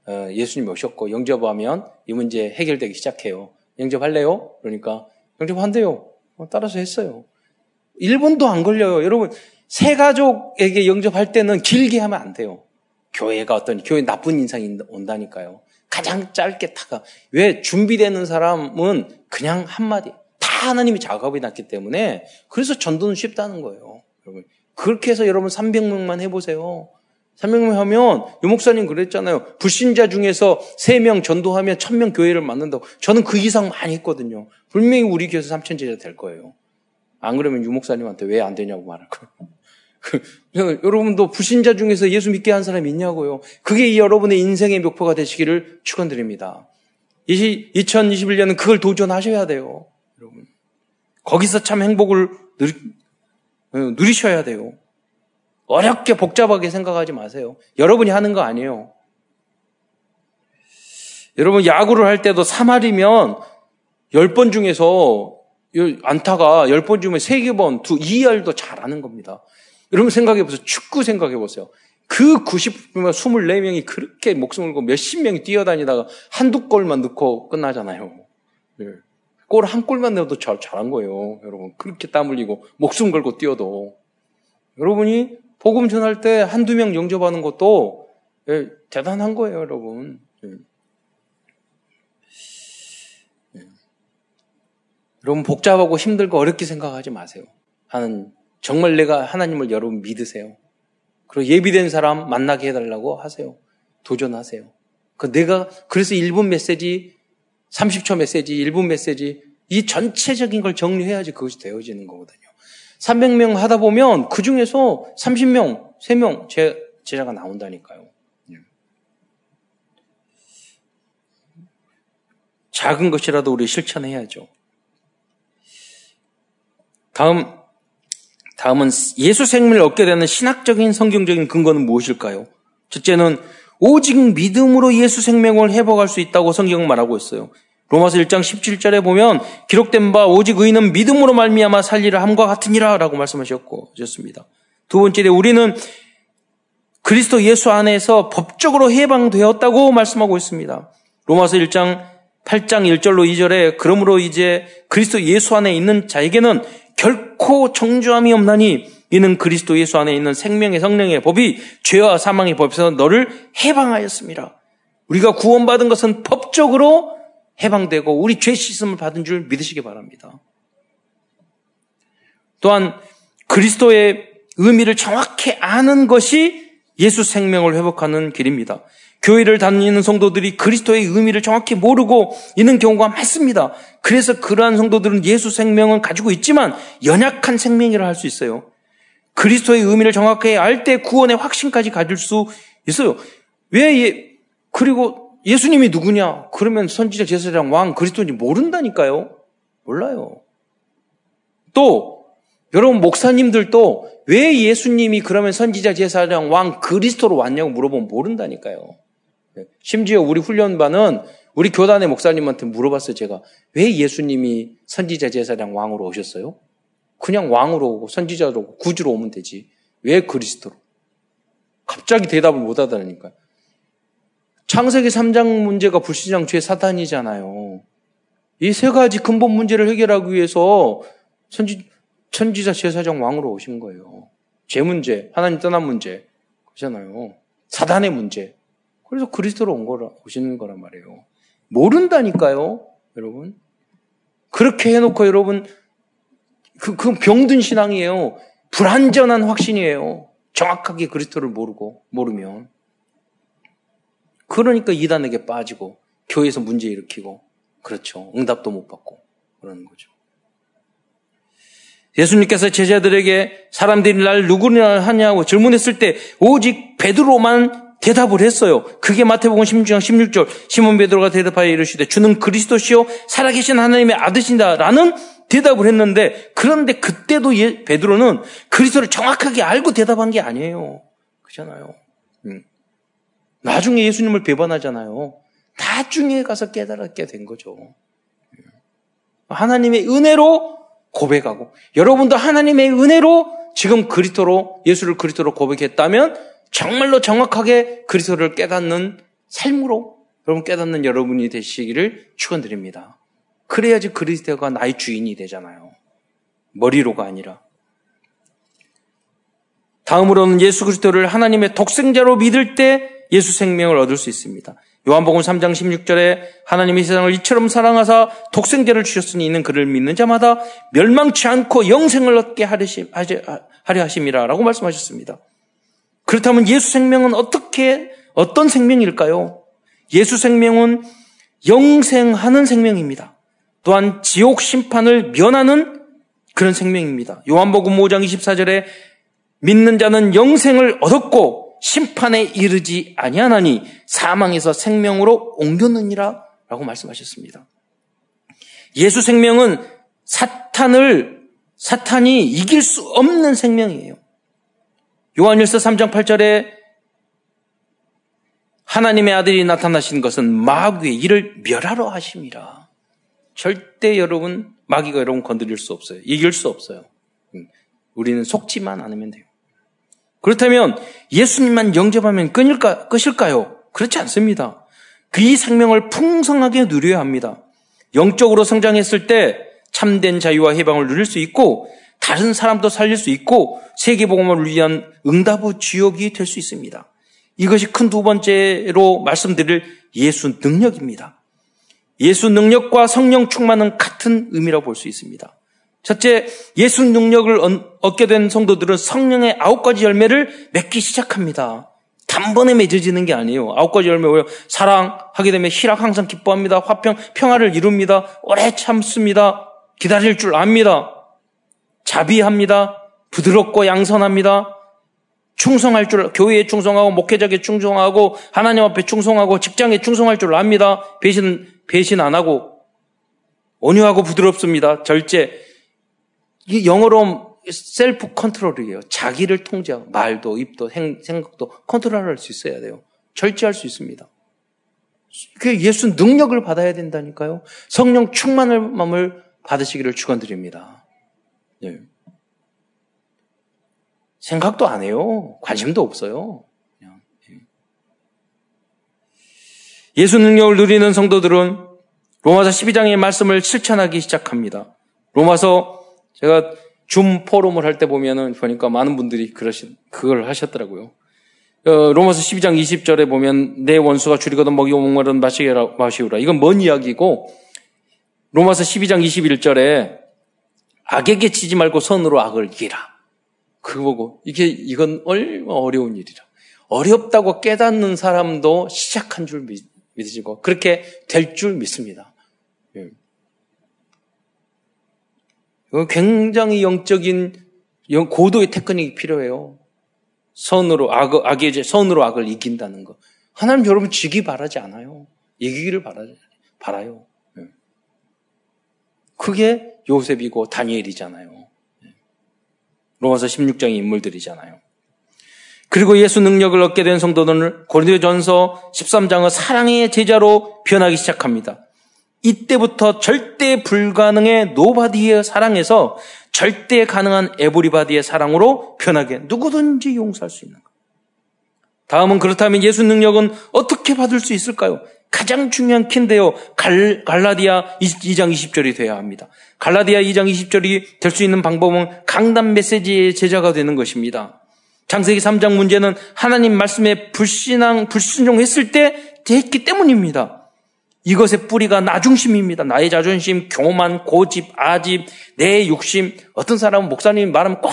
어, 예수님 오셨고 영접하면 이 문제 해결되기 시작해요. 영접할래요? 그러니까 영접한대요. 어, 따라서 했어요. 1분도 안 걸려요. 여러분, 새 가족에게 영접할 때는 길게 하면 안 돼요. 교회가 어떤, 교회 나쁜 인상이 온다니까요. 가장 짧게 타가. 왜 준비되는 사람은 그냥 한마디. 다 하나님이 작업이 났기 때문에 그래서 전도는 쉽다는 거예요. 여러분. 그렇게 해서 여러분 300명만 해보세요. 300명 하면 유 목사님 그랬잖아요. 불신자 중에서 3명 전도하면 1000명 교회를 만든다고. 저는 그 이상 많이 했거든요. 분명히 우리 교회에서 3000제자 될 거예요. 안 그러면 유 목사님한테 왜 안 되냐고 말할 거예요. 여러분도 불신자 중에서 예수 믿게 한 사람이 있냐고요. 그게 여러분의 인생의 목표가 되시기를 축원드립니다. 2021년은 그걸 도전하셔야 돼요. 여러분. 거기서 참 행복을 누리, 어, 누리 셔야 돼요. 어렵게 복잡하게 생각하지 마세요. 여러분이 하는 거 아니에요. 여러분 야구를 할 때도 3할이면 10번 중에서 안타가 10번 중에 3개 두, 2할도 잘하는 겁니다. 여러분 생각해 보세요. 축구 생각해 보세요. 그 90, 24명이 그렇게 목숨을 걸고 몇십 명이 뛰어다니다가 한두 골만 넣고 끝나잖아요. 네. 골 한 골만 넣어도 잘, 잘한 거예요. 여러분. 그렇게 땀 흘리고, 목숨 걸고 뛰어도. 여러분이 복음 전할 때 한두 명 영접하는 것도 예, 대단한 거예요, 여러분. 예. 예. 여러분, 복잡하고 힘들고 어렵게 생각하지 마세요. 하는, 정말 내가 하나님을 여러분 믿으세요. 그리고 예비된 사람 만나게 해달라고 하세요. 도전하세요. 그 내가, 그래서 1분 메시지 30초 메시지, 1분 메시지 이 전체적인 걸 정리해야지 그것이 되어지는 거거든요. 300명 하다 보면 그 중에서 30명, 3명 제, 제자가 나온다니까요. 예. 작은 것이라도 우리 실천해야죠. 다음, 다음은 예수 생명을 얻게 되는 신학적인 성경적인 근거는 무엇일까요? 첫째는 오직 믿음으로 예수 생명을 회복할 수 있다고 성경은 말하고 있어요. 로마서 1장 17절에 보면 기록된 바 오직 의인은 믿음으로 말미암아 살리라 함과 같으니라라고 말씀하셨고 셨습니다. 두 번째로 우리는 그리스도 예수 안에서 법적으로 해방되었다고 말씀하고 있습니다. 로마서 1장 8장 1절로 2절에 그러므로 이제 그리스도 예수 안에 있는 자에게는 결코 정죄함이 없나니 이는 그리스도 예수 안에 있는 생명의 성령의 법이 죄와 사망의 법에서 너를 해방하였습니다. 우리가 구원받은 것은 법적으로 해방되고 우리 죄 씻음을 받은 줄 믿으시기 바랍니다. 또한 그리스도의 의미를 정확히 아는 것이 예수 생명을 회복하는 길입니다. 교회를 다니는 성도들이 그리스도의 의미를 정확히 모르고 있는 경우가 많습니다. 그래서 그러한 성도들은 예수 생명을 가지고 있지만 연약한 생명이라 할 수 있어요. 그리스도의 의미를 정확히 알때 구원의 확신까지 가질 수 있어요. 왜 예, 그리고 예수님이 누구냐? 그러면 선지자 제사장 왕 그리스도인지 모른다니까요. 몰라요. 또 여러분 목사님들도 왜 예수님이 그러면 선지자 제사장 왕 그리스도로 왔냐고 물어보면 모른다니까요. 심지어 우리 훈련반은 우리 교단의 목사님한테 물어봤어요, 제가. 왜 예수님이 선지자 제사장 왕으로 오셨어요? 그냥 왕으로 오고 선지자로 오고 구주로 오면 되지. 왜 그리스도로? 갑자기 대답을 못 하다니까요. 창세기 3장 문제가 불신장 죄 사단이잖아요. 이 세 가지 근본 문제를 해결하기 위해서 선지, 천지자 제사장 왕으로 오신 거예요. 죄 문제, 하나님 떠난 문제, 그잖아요. 사단의 문제. 그래서 그리스도로 온 거라, 오시는 거란 말이에요. 모른다니까요, 여러분. 그렇게 해놓고 여러분, 그, 그 병든 신앙이에요. 불완전한 확신이에요. 정확하게 그리스도를 모르고, 모르면. 그러니까 이단에게 빠지고, 교회에서 문제 일으키고, 그렇죠. 응답도 못 받고, 그러는 거죠. 예수님께서 제자들에게 사람들이 날 누구냐 하냐고 질문했을 때 오직 베드로만 대답을 했어요. 그게 마태복음 16장 16절 시몬 베드로가 대답하여 이르시되 주는 그리스도시요 살아계신 하나님의 아드신다라는 대답을 했는데 그런데 그때도 예, 베드로는 그리스도를 정확하게 알고 대답한 게 아니에요. 그잖아요. 음. 나중에 예수님을 배반하잖아요. 나중에 가서 깨달았게 된 거죠. 음. 하나님의 은혜로 고백하고 여러분도 하나님의 은혜로 지금 그리스도로 예수를 그리스도로 고백했다면 정말로 정확하게 그리스도를 깨닫는 삶으로 여러분 깨닫는 여러분이 되시기를 축원드립니다. 그래야지 그리스도가 나의 주인이 되잖아요. 머리로가 아니라. 다음으로는 예수 그리스도를 하나님의 독생자로 믿을 때 예수 생명을 얻을 수 있습니다. 요한복음 3장 16절에 하나님이 세상을 이처럼 사랑하사 독생자를 주셨으니 이는 그를 믿는 자마다 멸망치 않고 영생을 얻게 하려 하심이라라고 말씀하셨습니다. 그렇다면 예수 생명은 어떻게 어떤 생명일까요? 예수 생명은 영생하는 생명입니다. 또한 지옥 심판을 면하는 그런 생명입니다. 요한복음 5장 24절에 믿는 자는 영생을 얻었고 심판에 이르지 아니하나니 사망에서 생명으로 옮겼느니라 라고 말씀하셨습니다. 예수 생명은 사탄을 사탄이 이길 수 없는 생명이에요. 요한일서 3장 8절에 하나님의 아들이 나타나신 것은 마귀의 이를 멸하러 하심이라. 절대 여러분 마귀가 여러분 건드릴 수 없어요. 이길 수 없어요. 음, 우리는 속지만 않으면 돼요. 그렇다면 예수님만 영접하면 끊일까, 끝일까요? 그렇지 않습니다. 그 이 생명을 풍성하게 누려야 합니다. 영적으로 성장했을 때 참된 자유와 해방을 누릴 수 있고 다른 사람도 살릴 수 있고 세계복음을 위한 응답의 주역이 될 수 있습니다. 이것이 큰 두 번째로 말씀드릴 예수 능력입니다. 예수 능력과 성령 충만은 같은 의미라고 볼 수 있습니다. 첫째, 예수 능력을 얻게 된 성도들은 성령의 아홉 가지 열매를 맺기 시작합니다. 단번에 맺어지는 게 아니에요. 아홉 가지 열매 뭐예요? 사랑하게 되면 희락 항상 기뻐합니다. 화평, 평화를 이룹니다. 오래 참습니다. 기다릴 줄 압니다. 자비합니다. 부드럽고 양선합니다. 충성할 줄, 교회에 충성하고, 목회자에게 충성하고, 하나님 앞에 충성하고, 직장에 충성할 줄 압니다. 배신, 배신 안 하고, 온유하고 부드럽습니다. 절제. 이 영어로 self control이에요. 자기를 통제하고, 말도, 입도, 행, 생각도 컨트롤할 수 있어야 돼요. 절제할 수 있습니다. 그 예수 능력을 받아야 된다니까요. 성령 충만을 받으시기를 축원드립니다. 네. 생각도 안 해요. 관심도 없어요. 그냥. 예. 예수 능력을 누리는 성도들은 로마서 12장의 말씀을 실천하기 시작합니다. 로마서 제가 줌 포럼을 할 때 보면은 보니까 많은 분들이 그러신 그걸 하셨더라고요. 어, 로마서 12장 20절에 보면 내 원수가 줄이거든 먹이고 목마른 마시라 마시우라. 이건 뭔 이야기고 로마서 12장 21절에 악에게 치지 말고 선으로 악을 이기라. 그거 보고 이게 이건 얼마 어려운 일이라. 어렵다고 깨닫는 사람도 시작한 줄 믿, 믿으시고 그렇게 될 줄 믿습니다. 예. 굉장히 영적인 고도의 테크닉이 필요해요. 선으로 악, 악의 선으로 악을 이긴다는 거. 하나님 여러분 지기 바라지 않아요. 이기기를 바라, 바라요. 예. 그게 요셉이고 다니엘이잖아요. 로마서 16장의 인물들이잖아요. 그리고 예수 능력을 얻게 된 성도들은 고린도전서 13장의 사랑의 제자로 변하기 시작합니다. 이때부터 절대 불가능의 nobody의 사랑에서 절대 가능한 에브리바디의 사랑으로 변하게 누구든지 용서할 수 있는 것. 다음은 그렇다면 예수 능력은 어떻게 받을 수 있을까요? 가장 중요한 키인데요. 갈, 갈라디아 2장 20절이 돼야 합니다. 갈라디아 2장 20절이 될 수 있는 방법은 강단 메시지의 제자가 되는 것입니다. 장세기 3장 문제는 하나님 말씀에 불신앙, 불순종했을 때 됐기 때문입니다. 이것의 뿌리가 나 중심입니다. 나의 자존심, 교만, 고집, 아집, 내 욕심. 어떤 사람은 목사님 말하면 꼭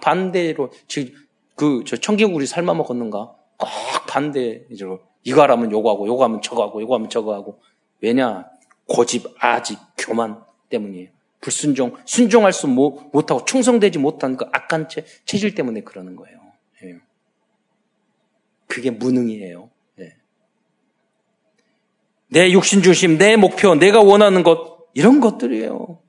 반대로, 즉, 그, 저 청개구리 삶아 먹었는가? 꼭 반대로. 이거 하라면 요거 하고, 요거 하면 저거 하고, 요거 하면 저거 하고. 왜냐? 고집, 아집, 교만 때문이에요. 불순종, 순종할 수 못하고 충성되지 못한 그 악한 체, 체질 때문에 그러는 거예요. 예. 그게 무능이에요. 예. 내 육신 중심, 내 목표, 내가 원하는 것, 이런 것들이에요.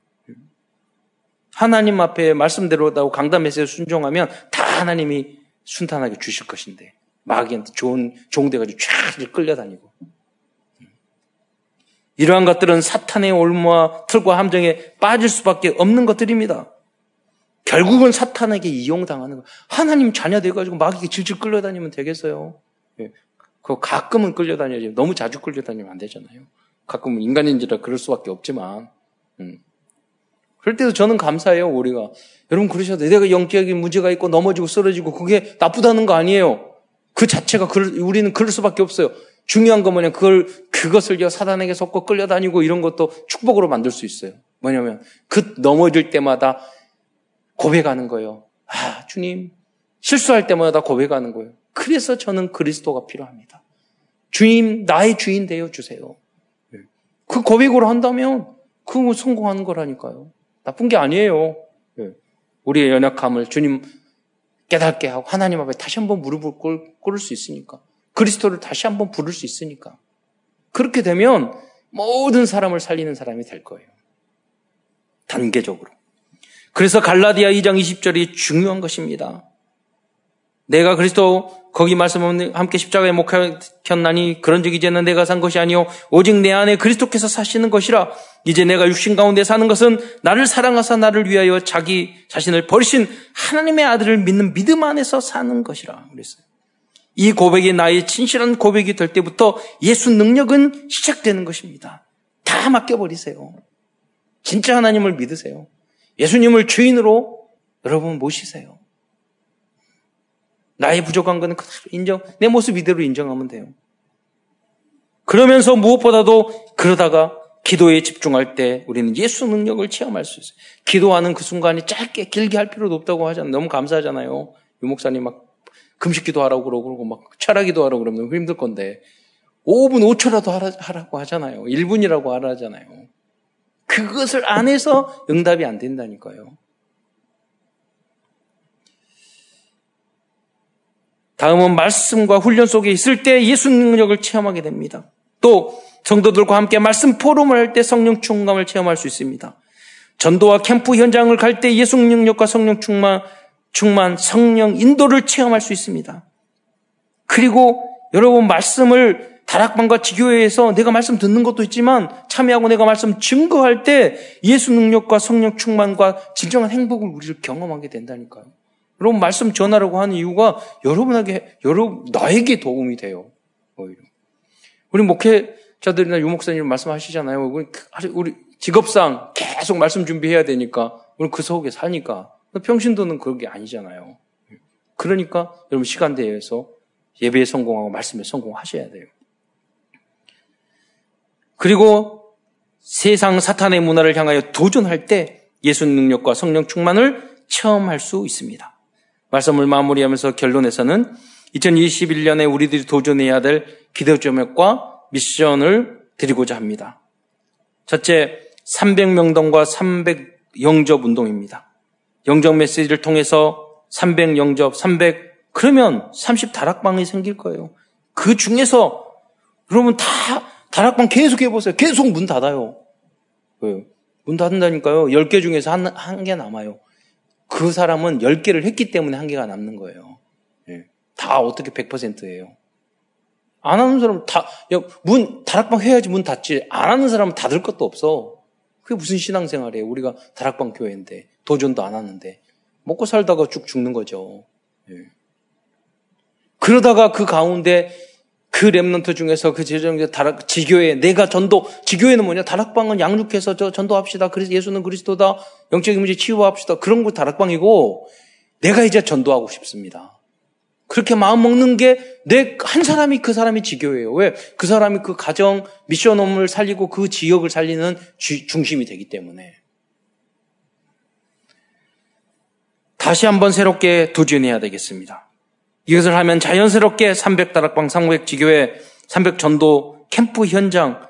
하나님 앞에 말씀대로다고 강담에서 순종하면 다 하나님이 순탄하게 주실 것인데. 마귀한테 좋은 종돼가지고 쫙 끌려다니고. 이러한 것들은 사탄의 올무와 틀과 함정에 빠질 수밖에 없는 것들입니다. 결국은 사탄에게 이용당하는 거. 하나님 자녀 돼가지고 마귀에게 질질 끌려다니면 되겠어요. 예. 그 가끔은 끌려다녀야지. 너무 자주 끌려다니면 안 되잖아요. 가끔은 인간인지라 그럴 수밖에 없지만. 음. 그럴 때도 저는 감사해요, 우리가. 여러분 그러셔도 내가 영적인 문제가 있고 넘어지고 쓰러지고 그게 나쁘다는 거 아니에요. 그 자체가 그럴, 우리는 그럴 수밖에 없어요. 중요한 건 뭐냐, 그걸, 그것을 사단에게 속고 끌려다니고 이런 것도 축복으로 만들 수 있어요. 뭐냐면, 그 넘어질 때마다 고백하는 거예요. 아, 주님, 실수할 때마다 고백하는 거예요. 그래서 저는 그리스도가 필요합니다. 주님, 나의 주인 되어 주세요. 예. 그 고백으로 한다면, 그거 성공하는 거라니까요. 나쁜 게 아니에요. 예. 우리의 연약함을 주님 깨닫게 하고 하나님 앞에 다시 한번 무릎을 꿇을 수 있으니까. 그리스도를 다시 한번 부를 수 있으니까. 그렇게 되면 모든 사람을 살리는 사람이 될 거예요. 단계적으로. 그래서 갈라디아 2장 20절이 중요한 것입니다. 내가 그리스도 거기 말씀은 함께 십자가에 목하였나니 그런즉 이제는 내가 산 것이 아니요 오직 내 안에 그리스도께서 사시는 것이라 이제 내가 육신 가운데 사는 것은 나를 사랑하사 나를 위하여 자기 자신을 버리신 하나님의 아들을 믿는 믿음 안에서 사는 것이라 그랬어요. 이 고백이 나의 진실한 고백이 될 때부터 예수 능력은 시작되는 것입니다. 다 맡겨버리세요. 진짜 하나님을 믿으세요. 예수님을 주인으로 여러분 모시세요. 나의 부족한 것은 그대로 인정, 내 모습 이대로 인정하면 돼요. 그러면서 무엇보다도 그러다가 기도에 집중할 때 우리는 예수 능력을 체험할 수 있어요. 기도하는 그 순간이 짧게 길게 할 필요도 없다고 하잖아요. 너무 감사하잖아요. 유 목사님 막 금식 기도하라고 그러고 막 철학 기도하라고 그러면 힘들 건데 5분 5초라도 하라고 하잖아요. 1분이라고 하라잖아요. 그것을 안 해서 응답이 안 된다니까요. 다음은 말씀과 훈련 속에 있을 때 예수 능력을 체험하게 됩니다. 또 성도들과 함께 말씀 포럼을 할 때 성령 충만을 체험할 수 있습니다. 전도와 캠프 현장을 갈 때 예수 능력과 성령 충만, 충만, 성령 인도를 체험할 수 있습니다. 그리고 여러분 말씀을 다락방과 지교회에서 내가 말씀 듣는 것도 있지만 참여하고 내가 말씀 증거할 때 예수 능력과 성령 충만과 진정한 행복을 우리를 경험하게 된다니까요. 여러분 말씀 전하라고 하는 이유가 여러분에게 여러분 나에게 도움이 돼요. 오히려. 우리 목회자들이나 유목사님 말씀하시잖아요. 우리, 우리 직업상 계속 말씀 준비해야 되니까 우리 그 속에 사니까 평신도는 그런 게 아니잖아요. 그러니까 여러분 시간 대에서 예배에 성공하고 말씀에 성공하셔야 돼요. 그리고 세상 사탄의 문화를 향하여 도전할 때 예수 능력과 성령 충만을 체험할 수 있습니다. 말씀을 마무리하면서 결론에서는 2021년에 우리들이 도전해야 될 기도 점역과 미션을 드리고자 합니다. 첫째, 300명동과 300 영접 운동입니다. 영접 메시지를 통해서 300 영접, 300 그러면 30 다락방이 생길 거예요. 그 중에서 여러분 다 다락방 계속 해보세요. 계속 문 닫아요. 문 닫는다니까요. 10개 중에서 한, 한 개 남아요. 그 사람은 10개를 했기 때문에 한 개가 남는 거예요. 예. 다 어떻게 100%예요. 안 하는 사람은 다, 야, 문, 다락방 해야지 문 닫지. 안 하는 사람은 닫을 것도 없어. 그게 무슨 신앙생활이에요. 우리가 다락방 교회인데, 도전도 안 하는데. 먹고 살다가 쭉 죽는 거죠. 예. 그러다가 그 가운데 그 랩런트 중에서 그 제정에 다락 지교회 내가 전도 지교회는 뭐냐 다락방은 양육해서 저 전도합시다. 그래서 예수는 그리스도다. 영적인 문제 치유합시다. 그런 거 다락방이고 내가 이제 전도하고 싶습니다. 그렇게 마음 먹는 게 내 한 사람이 그 사람이 지교회예요. 왜? 그 사람이 그 가정 미션홈을 살리고 그 지역을 살리는 주, 중심이 되기 때문에 다시 한번 새롭게 도전해야 되겠습니다. 이것을 하면 자연스럽게 300다락방 300 지교회 300 전도 캠프 현장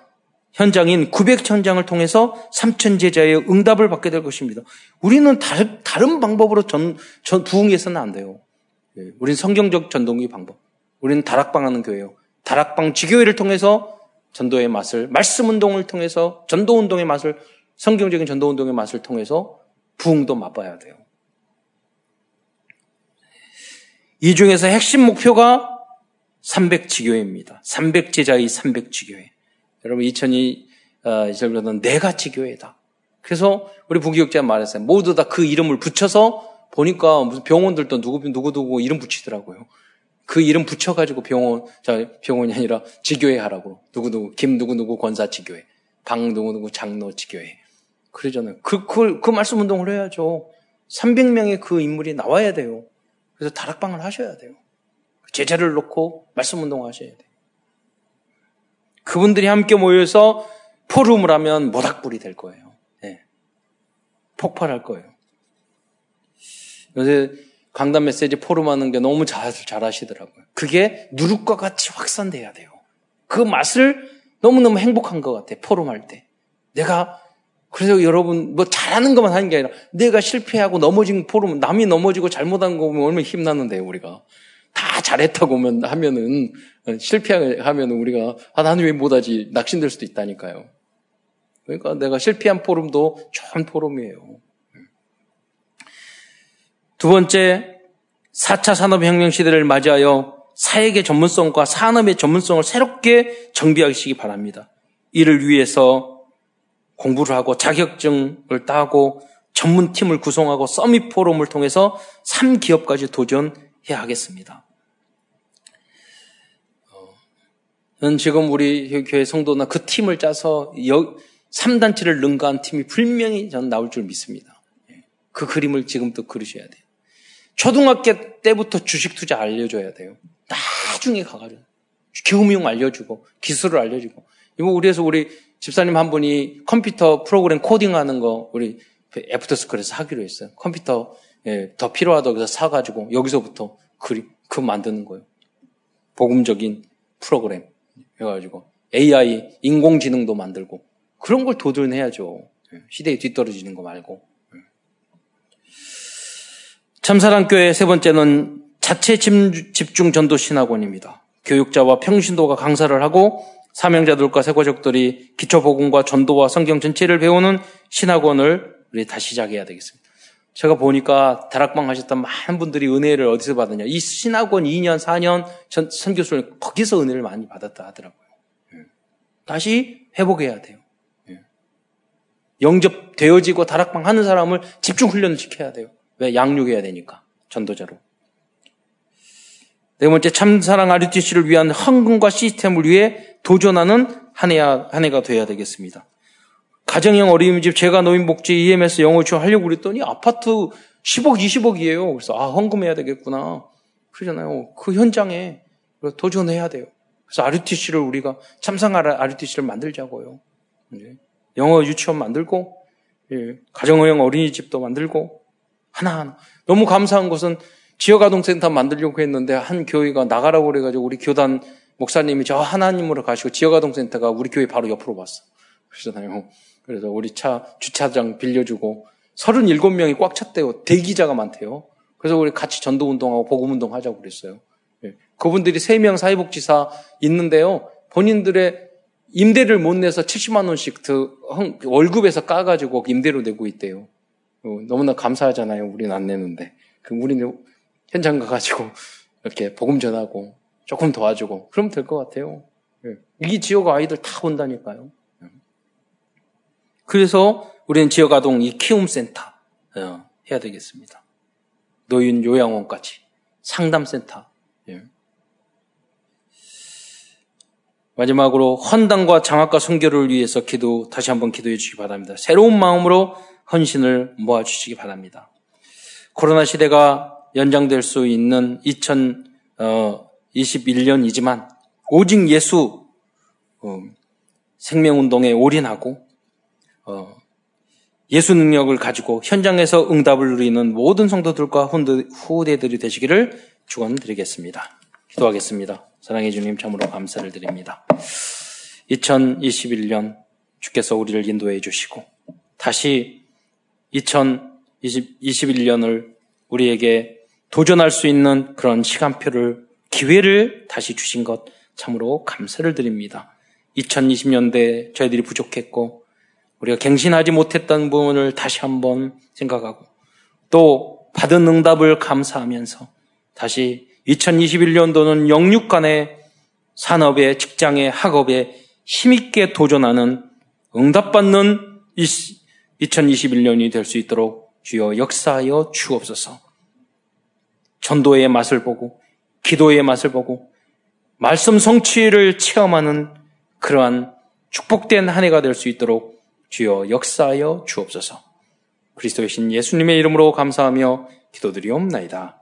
현장인 900 현장을 통해서 3천 제자의 응답을 받게 될 것입니다. 우리는 다른, 다른 방법으로 전, 전 부흥해서는 안 돼요. 예, 우리는 성경적 전동기 방법. 우리는 다락방 하는 교회요. 다락방 지교회를 통해서 전도의 맛을, 말씀 운동을 통해서 전도 운동의 맛을, 성경적인 전도 운동의 맛을 통해서 부흥도 맛봐야 돼요. 이 중에서 핵심 목표가 300지교회입니다. 300제자의 300지교회. 여러분 2002 어, 내가 지교회다. 그래서 우리 부기역자 말했어요. 모두 다 그 이름을 붙여서 보니까 무슨 병원들도 누구 누구 누구 이름 붙이더라고요. 그 이름 붙여가지고 병원 자 병원이 아니라 지교회 하라고 누구 누구 김 누구 누구 권사 지교회 방 누구 누구 장로 지교회 그러잖아요. 그 그 그, 그 말씀 운동을 해야죠. 300명의 그 인물이 나와야 돼요. 그래서 다락방을 하셔야 돼요. 제자를 놓고 말씀 운동 하셔야 돼요. 그분들이 함께 모여서 포럼을 하면 모닥불이 될 거예요. 네. 폭발할 거예요. 요새 강단 메시지 포럼 하는 게 너무 잘, 잘 하시더라고요. 그게 누룩과 같이 확산돼야 돼요. 그 맛을 너무너무 행복한 것 같아요. 포럼 할 때. 내가 그래서 여러분 뭐 잘하는 것만 하는 게 아니라 내가 실패하고 넘어진 포럼 남이 넘어지고 잘못한 거 보면 얼마나 힘나는데 우리가 다 잘했다고 하면은 실패하면 우리가 아 나는 왜 못하지 낙심될 수도 있다니까요. 그러니까 내가 실패한 포럼도 좋은 포럼이에요. 두 번째 4차 산업혁명 시대를 맞이하여 사회의 전문성과 산업의 전문성을 새롭게 정비하시기 바랍니다. 이를 위해서 공부를 하고 자격증을 따고 전문팀을 구성하고 서밋 포럼을 통해서 3기업까지 도전해야 하겠습니다. 저는 지금 우리 교회 성도나 그 팀을 짜서 3단체를 능가한 팀이 분명히 전 나올 줄 믿습니다. 그 그림을 지금부터 그리셔야 돼요. 초등학교 때부터 주식 투자 알려줘야 돼요. 나중에 가가지고. 교육용 알려주고, 기술을 알려주고. 이거 우리 에서 우리 집사님 한 분이 컴퓨터 프로그램 코딩하는 거 우리 애프터스쿨에서 하기로 했어요. 컴퓨터 예, 더 필요하다고 해서 사가지고 여기서부터 그, 그 만드는 거예요. 복음적인 프로그램 해가지고 AI 인공지능도 만들고 그런 걸 도전해야죠. 예, 시대에 뒤떨어지는 거 말고. 예. 참사랑교회 세 번째는 자체 집중 전도 신학원입니다. 교육자와 평신도가 강사를 하고 사명자들과 세고족들이 기초복음과 전도와 성경 전체를 배우는 신학원을 우리 다시 시작해야 되겠습니다. 제가 보니까 다락방 하셨던 많은 분들이 은혜를 어디서 받았냐. 이 신학원 2년, 4년 전, 선교수를 거기서 은혜를 많이 받았다 하더라고요. 예. 다시 회복해야 돼요. 예. 영접되어지고 다락방 하는 사람을 집중 훈련을 시켜야 돼요. 왜? 양육해야 되니까. 전도자로. 네 번째, 참사랑 RUTC를 위한 헌금과 시스템을 위해 도전하는 한 해가, 한 해가 되어야 되겠습니다. 가정형 어린이집, 제가 노인 복지, EMS 영어 유치원 하려고 그랬더니 아파트 10억, 20억이에요. 그래서 아, 헌금해야 되겠구나. 그러잖아요. 그 현장에 도전해야 돼요. 그래서 RUTC를 우리가 참상 RUTC를 만들자고요. 영어 유치원 만들고, 예, 가정형 어린이집도 만들고, 하나하나. 너무 감사한 것은 지역아동센터 만들려고 했는데 한 교회가 나가라고 그래가지고 우리 교단 목사님이 저 하나님으로 가시고 지역아동센터가 우리 교회 바로 옆으로 왔어. 그러잖아요. 그래서 우리 차 주차장 빌려주고 37명이 꽉 찼대요. 대기자가 많대요. 그래서 우리 같이 전도 운동하고 복음 운동 하자고 그랬어요. 예. 그분들이 3명 사회복지사 있는데요. 본인들의 임대를 못 내서 70만 원씩 그 월급에서 까가지고 임대로 내고 있대요. 어, 너무나 감사하잖아요. 우리는 안 내는데. 우리는 현장 가가지고 이렇게 복음 전하고 조금 도와주고 그러면 될 것 같아요. 예. 이 지역 아이들 다 온다니까요. 예. 그래서 우리는 지역 아동 이 키움 센터 어, 해야 되겠습니다. 노인 요양원까지 상담센터. 예. 마지막으로 헌당과 장학과 선교를 위해서 기도 다시 한번 기도해 주시기 바랍니다. 새로운 마음으로 헌신을 모아 주시기 바랍니다. 코로나 시대가 연장될 수 있는 2021년이지만 오직 예수 어, 생명운동에 올인하고 어, 예수 능력을 가지고 현장에서 응답을 누리는 모든 성도들과 후대들이 되시기를 축원드리겠습니다. 기도하겠습니다. 사랑해 주님 참으로 감사를 드립니다. 2021년 주께서 우리를 인도해 주시고 다시 2021년을 우리에게 도전할 수 있는 그런 시간표를, 기회를 다시 주신 것 참으로 감사를 드립니다. 2020년대 저희들이 부족했고, 우리가 갱신하지 못했던 부분을 다시 한번 생각하고, 또 받은 응답을 감사하면서 다시 2021년도는 영육 간의 산업에, 직장에, 학업에 힘있게 도전하는 응답받는 2021년이 될 수 있도록 주여 역사하여 주옵소서. 전도의 맛을 보고 기도의 맛을 보고 말씀 성취를 체험하는 그러한 축복된 한 해가 될 수 있도록 주여 역사하여 주옵소서. 그리스도의 신 예수님의 이름으로 감사하며 기도드리옵나이다.